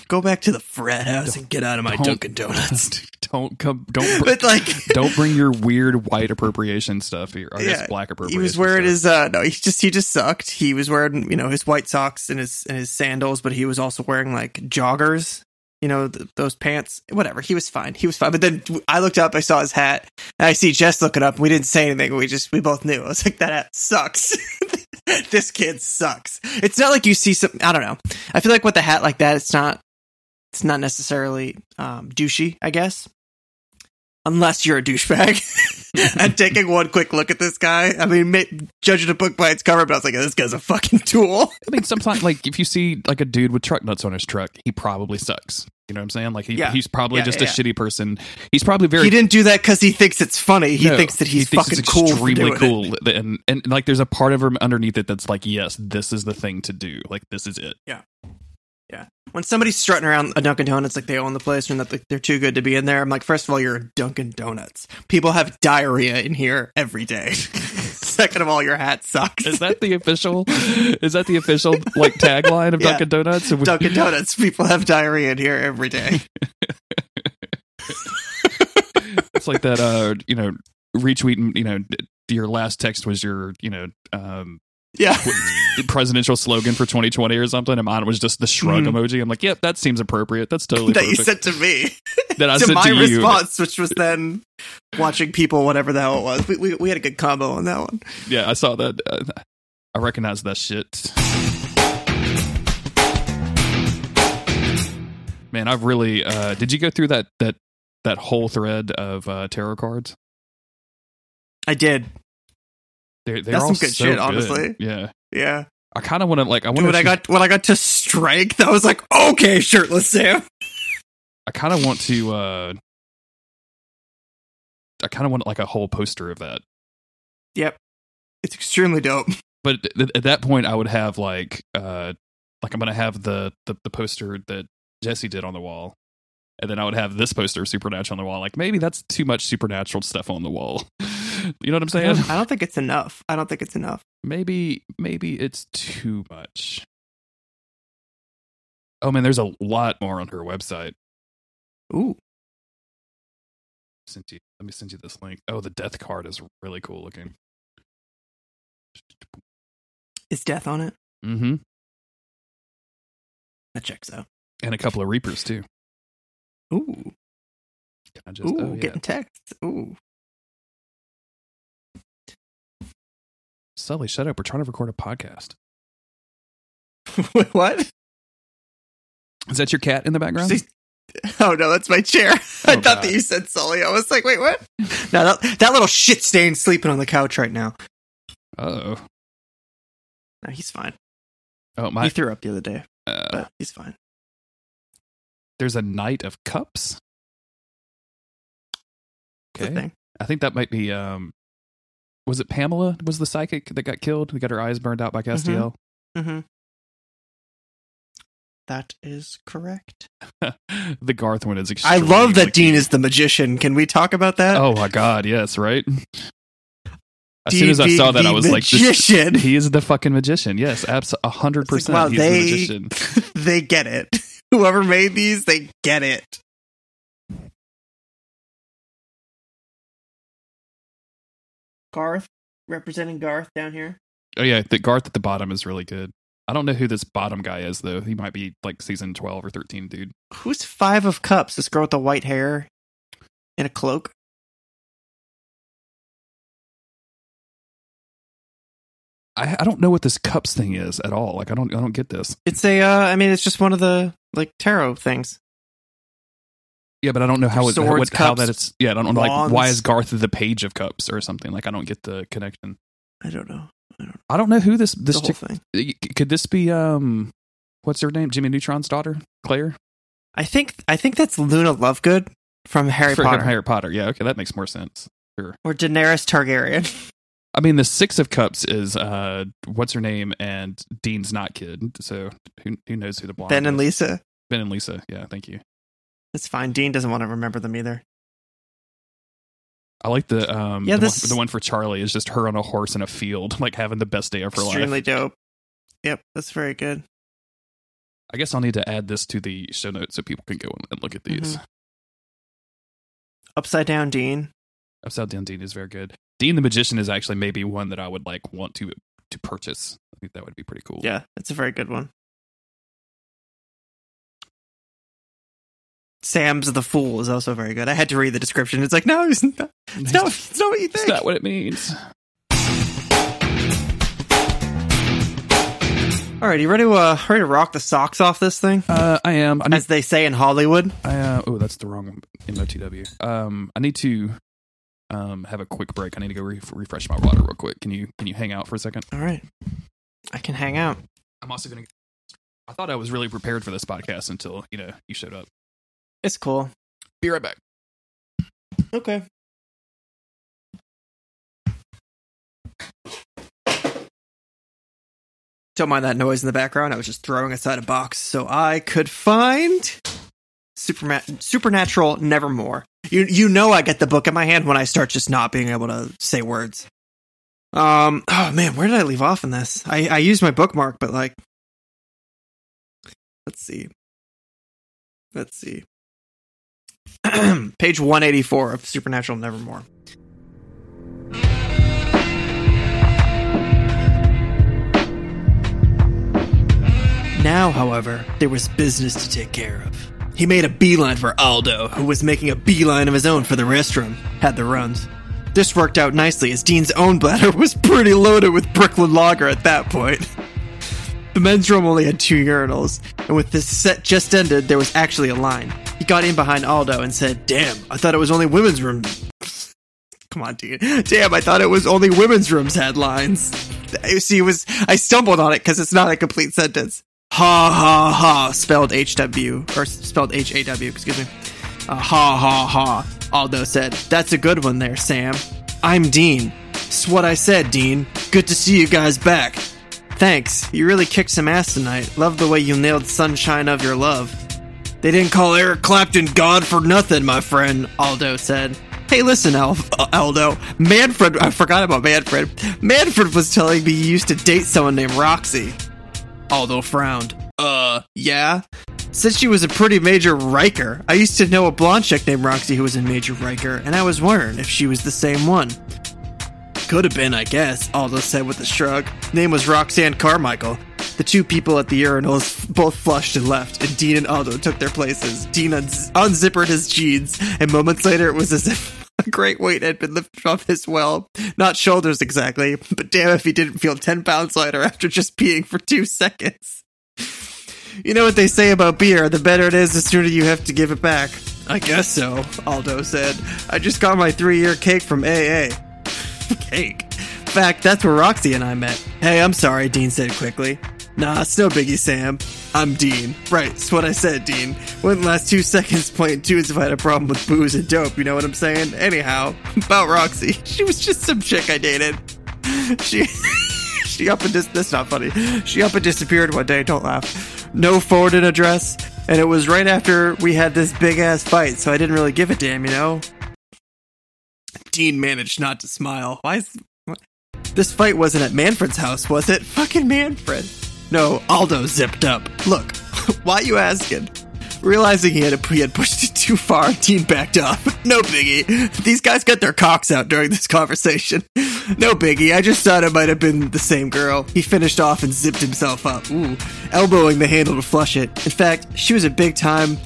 go back to the frat house and get out of my Dunkin' Donuts. don't come. Don't. Br- but like, don't bring your weird white appropriation stuff here. I guess Yeah, black appropriation. he was wearing stuff. his uh no, he just he just sucked. He was wearing you know his white socks and his and his sandals, but he was also wearing like joggers. You know th- those pants, whatever. He was fine. He was fine. But then I looked up, I saw his hat, and I see Jess looking up. We didn't say anything. We just we both knew. I was like, that hat sucks. this kid sucks. It's not like you see some. I don't know. I feel like with a hat like that, it's not. It's not necessarily um, douchey. I guess, unless you're a douchebag. and taking one quick look at this guy, I mean, ma- judging a book by its cover, but I was like, this guy's a fucking tool. I mean, sometimes like if you see like a dude with truck nuts on his truck, he probably sucks. You know what I'm saying? Like he, Yeah. he's probably Yeah, just yeah, a shitty person. He's probably very. he didn't do that because he thinks it's funny. He No, thinks that he's he thinks fucking it's cool. extremely cool, and and like there's a part of him underneath it that's like, yes, this is the thing to do. Like this is it. When somebody's strutting around a Dunkin' Donuts like they own the place and that they're too good to be in there, I'm like, first of all, you're a Dunkin' Donuts. People have diarrhea in here every day. Second of all, your hat sucks. Is that the official? Is that the official like tagline of Yeah. Dunkin' Donuts? Dunkin' Donuts? People have diarrhea in here every day. It's like that. Uh, you know, retweeting. You know, your last text was your, you know, um, Yeah. presidential slogan for 2020 or something, and mine was just the shrug Mhm. emoji. I'm like, yep, that seems appropriate. That's totally that you perfect. sent to me. that I said. to sent my to you. response, which was then watching people, whatever the hell it was. We, we, we had a good combo on that one. Yeah, I saw that. Uh, I recognize that shit. Man, I've really. Uh, did you go through that that that whole thread of uh, tarot cards? I did. They're, they're That's all some good so shit, honestly. Yeah, Yeah. I kind of want to like. I want When I got when I got to strength, I was like, okay, shirtless Sam. I kind of want to. uh I kind of want like a whole poster of that. Yep. It's extremely dope. But th- at that point, I would have like, uh like I'm gonna have the the, the poster that Jesse did on the wall, and then I would have this poster of Supernatural on the wall. Like maybe that's too much Supernatural stuff on the wall. you know what I'm I saying? don't, I don't think it's enough. I don't think it's enough. maybe maybe it's too much. Oh man, there's a lot more on her website. Ooh. Send you, let me send you this link. Oh, the death card is really cool looking. Is death on it? Mm-hmm. That checks out. And a couple of reapers too. Ooh. Can I just? Ooh, oh yeah. getting texts. Ooh. Sully, shut up. We're trying to record a podcast. What? Is that your cat in the background? See- Oh no, that's my chair. I Oh, thought God. that you said Sully. I was like, wait, what? No, that, that little shit stain sleeping on the couch right now. Oh, No, he's fine. oh my! he threw up the other day, Uh, but he's fine. there's a Knight of Cups. Okay, thing. I think that might be. Um, was it Pamela? Was the psychic that got killed? Who got her eyes burned out by Castiel? Mm-hmm. That is correct. the Garth one is. I love that Dean is the magician. Can we talk about that? Oh my god! Yes, right. As soon as I Dean saw that, I was the like, this- magician. "He is the fucking magician." Yes, absolutely, hundred It's like, wow, percent. He's they- the magician. they get it. Whoever made these, they get it. Garth representing Garth down here. Oh yeah, the Garth at the bottom is really good. I don't know who this bottom guy is though. He might be like season twelve or thirteen, dude. Who's Five of Cups? This girl with the white hair in a cloak. I, I don't know what this cups thing is at all. Like I don't I don't get this. It's a. Uh, I mean, it's just one of the like tarot things. Yeah, but I don't know how it Swords, what, how cups, that it's. Yeah, I don't know. Like why is Garth the page of cups or something? Like I don't get the connection. I don't know. I don't know who this The this whole chick. thing. Could this be um, what's her name? Jimmy Neutron's daughter, Claire. I think. I think that's Luna Lovegood from Harry Freaking Potter Harry Potter. Yeah, okay, that makes more sense. Sure. or Daenerys Targaryen. I mean, the six of cups is uh, what's her name, and Dean's not kid. So who who knows who the blonde ben and is. Lisa. Ben and Lisa. Yeah, thank you. It's fine. Dean doesn't want to remember them either. I like the um Yeah, the, this- one, the one for Charlie is just her on a horse in a field, like having the best day of her life. Extremely life. dope. Yep, that's very good. I guess I'll need to add this to the show notes so people can go and look at these. Mhm. Upside down Dean. Upside Down Dean is very good. Dean the Magician is actually maybe one that I would like want to to purchase. I think that would be pretty cool. Yeah, it's a very good one. Sam's the Fool is also very good. I had to read the description. It's like, no, it's not, it's not, it's not what you Is think. that what it means? All right, you ready to uh, ready to rock the socks off this thing, Uh, I am. I need, as they say in Hollywood? I, uh, oh, that's the wrong MOTW. Um, I need to um have a quick break. I need to go re- refresh my water real quick. Can you can you hang out for a second? All right, I can hang out. I'm also gonna. I thought I was really prepared for this podcast until you know you showed up. It's cool. Be right back. Okay. Don't mind that noise in the background. I was just throwing aside a box so I could find Superma- Supernatural Nevermore. You you know I get the book in my hand when I start just not being able to say words. Um oh man, where did I leave off in this? I I used my bookmark, but like let's see. Let's see. Page 184 of Supernatural Nevermore. Now, however, there was business to take care of. He made a beeline for Aldo, who was making a beeline of his own for the restroom, had the runs. This worked out nicely as Dean's own bladder was pretty loaded with Brooklyn Lager at that point. The men's room only had two urinals, and with this set just ended, there was actually a line. He got in behind Aldo and said, Damn, I thought it was only women's room. Come on, Dean. Damn, I thought it was only women's rooms had lines. See, it was I stumbled on it because it's not a complete sentence. Ha ha ha, spelled H W or spelled H A W. Excuse me. Uh, ha ha ha. Aldo said, "That's a good one there, Sam." I'm Dean. It's what I said, Dean. Good to see you guys back. Thanks. You really kicked some ass tonight. Love the way you nailed Sunshine of Your Love. They didn't call Eric Clapton God for nothing, my friend, Aldo said. Hey, listen, Al- uh, Aldo. Manfred, I forgot about Manfred. Manfred was telling me you used to date someone named Roxy. Aldo frowned. Uh, yeah? Since she was a pretty major Riker. I used to know a blonde chick named Roxy who was in Major Riker, and I was wondering if she was the same one. Could have been, I guess, Aldo said with a shrug. Name was Roxanne Carmichael. The two people at the urinals both flushed and left, and Dean and Aldo took their places. Dean unz- unzippered his jeans, and moments later it was as if a great weight had been lifted off his well. Not shoulders exactly, but damn if he didn't feel 10 pounds lighter after just peeing for two seconds. You know what they say about beer, the better it is, the sooner you have to give it back. I guess so, Aldo said. I just got my three year cake from AA. cake? Fact, that's where Roxy and I met. Hey, I'm sorry, Dean said quickly. Nah, it's no biggie, Sam. I'm Dean. Right, it's what I said, Dean. Wouldn't last two seconds playing tunes if I had a problem with booze and dope, you know what I'm saying? Anyhow, about Roxy. She was just some chick I dated. She she up and dis- that's not funny. She up and disappeared one day, don't laugh. No forwarded address, and it was right after we had this big ass fight, so I didn't really give a damn, you know? Dean managed not to smile. Why is what? this fight wasn't at Manfred's house, was it? Fucking Manfred. No, Aldo zipped up. Look, why you asking? Realizing he had he had pushed it too far, Dean backed off. No biggie. These guys got their cocks out during this conversation. No biggie. I just thought it might have been the same girl. He finished off and zipped himself up. Ooh, elbowing the handle to flush it. In fact, she was a big time.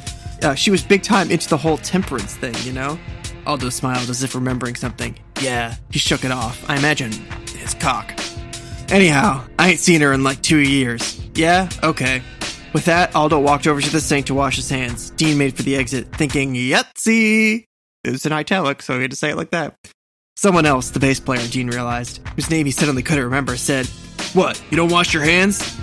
Uh, she was big time into the whole temperance thing, you know. Aldo smiled as if remembering something. Yeah, he shook it off. I imagine his cock. Anyhow, I ain't seen her in like two years. Yeah? Okay. With that, Aldo walked over to the sink to wash his hands. Dean made for the exit, thinking, Yahtzee! It was in italic, so he had to say it like that. Someone else, the bass player, Dean realized, whose name he suddenly couldn't remember, said, What, you don't wash your hands?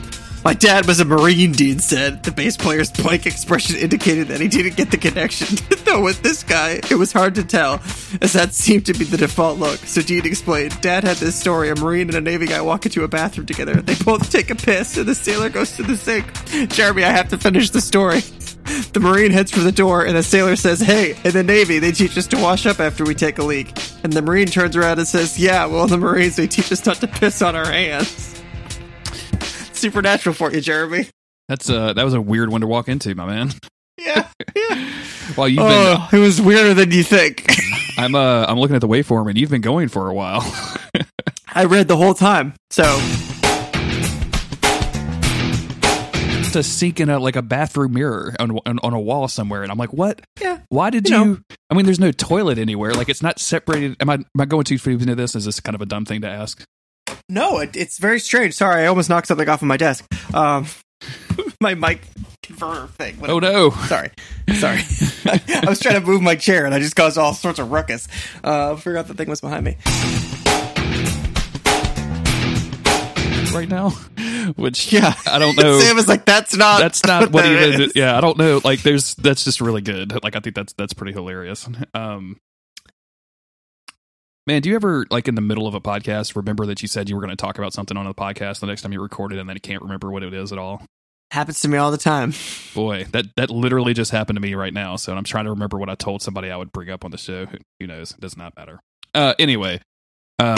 My dad was a Marine, Dean said. The bass player's blank expression indicated that he didn't get the connection. Though with this guy, it was hard to tell, as that seemed to be the default look. So Dean explained, Dad had this story. A Marine and a Navy guy walk into a bathroom together. They both take a piss, and the sailor goes to the sink. Jeremy, I have to finish the story. The Marine heads for the door, and the sailor says, Hey, in the Navy, they teach us to wash up after we take a leak. And the Marine turns around and says, Yeah, well, in the Marines, they teach us not to piss on our hands. Supernatural for you, Jeremy. That's uh that was a weird one to walk into, my man. Yeah. yeah. Well, you've been Oh, it was weirder than you think. I'm uh I'm looking at the waveform and you've been going for a while. I read the whole time. So to sink in a like a bathroom mirror on, on on a wall somewhere and I'm like, "What? Yeah. Why did You you, know. I mean, there's no toilet anywhere. Like it's not separated. Am I am I going too deep into this? Is this kind of a dumb thing to ask? No, it, it's very strange. Sorry, I almost knocked something off of my desk. Um, my mic converter thing. Oh no. Sorry, sorry. I was trying to move my chair and I just caused all sorts of ruckus. Uh, forgot the thing was behind me. right now, which Yeah, I don't know. Sam was like, "That's not. that's not what that even. is." Yeah, I don't know. Like, there's that's just really good. Like, I think that's that's pretty hilarious. Um, man, do you ever like in the middle of a podcast remember that you said you were going to talk about something on the podcast the next time you recorded and then you can't remember what it is at all? Happens to me all the time. Boy, that that literally just happened to me right now. So I'm trying to remember what I told somebody I would bring up on the show. Who, who knows? It does not matter. Uh, anyway, um,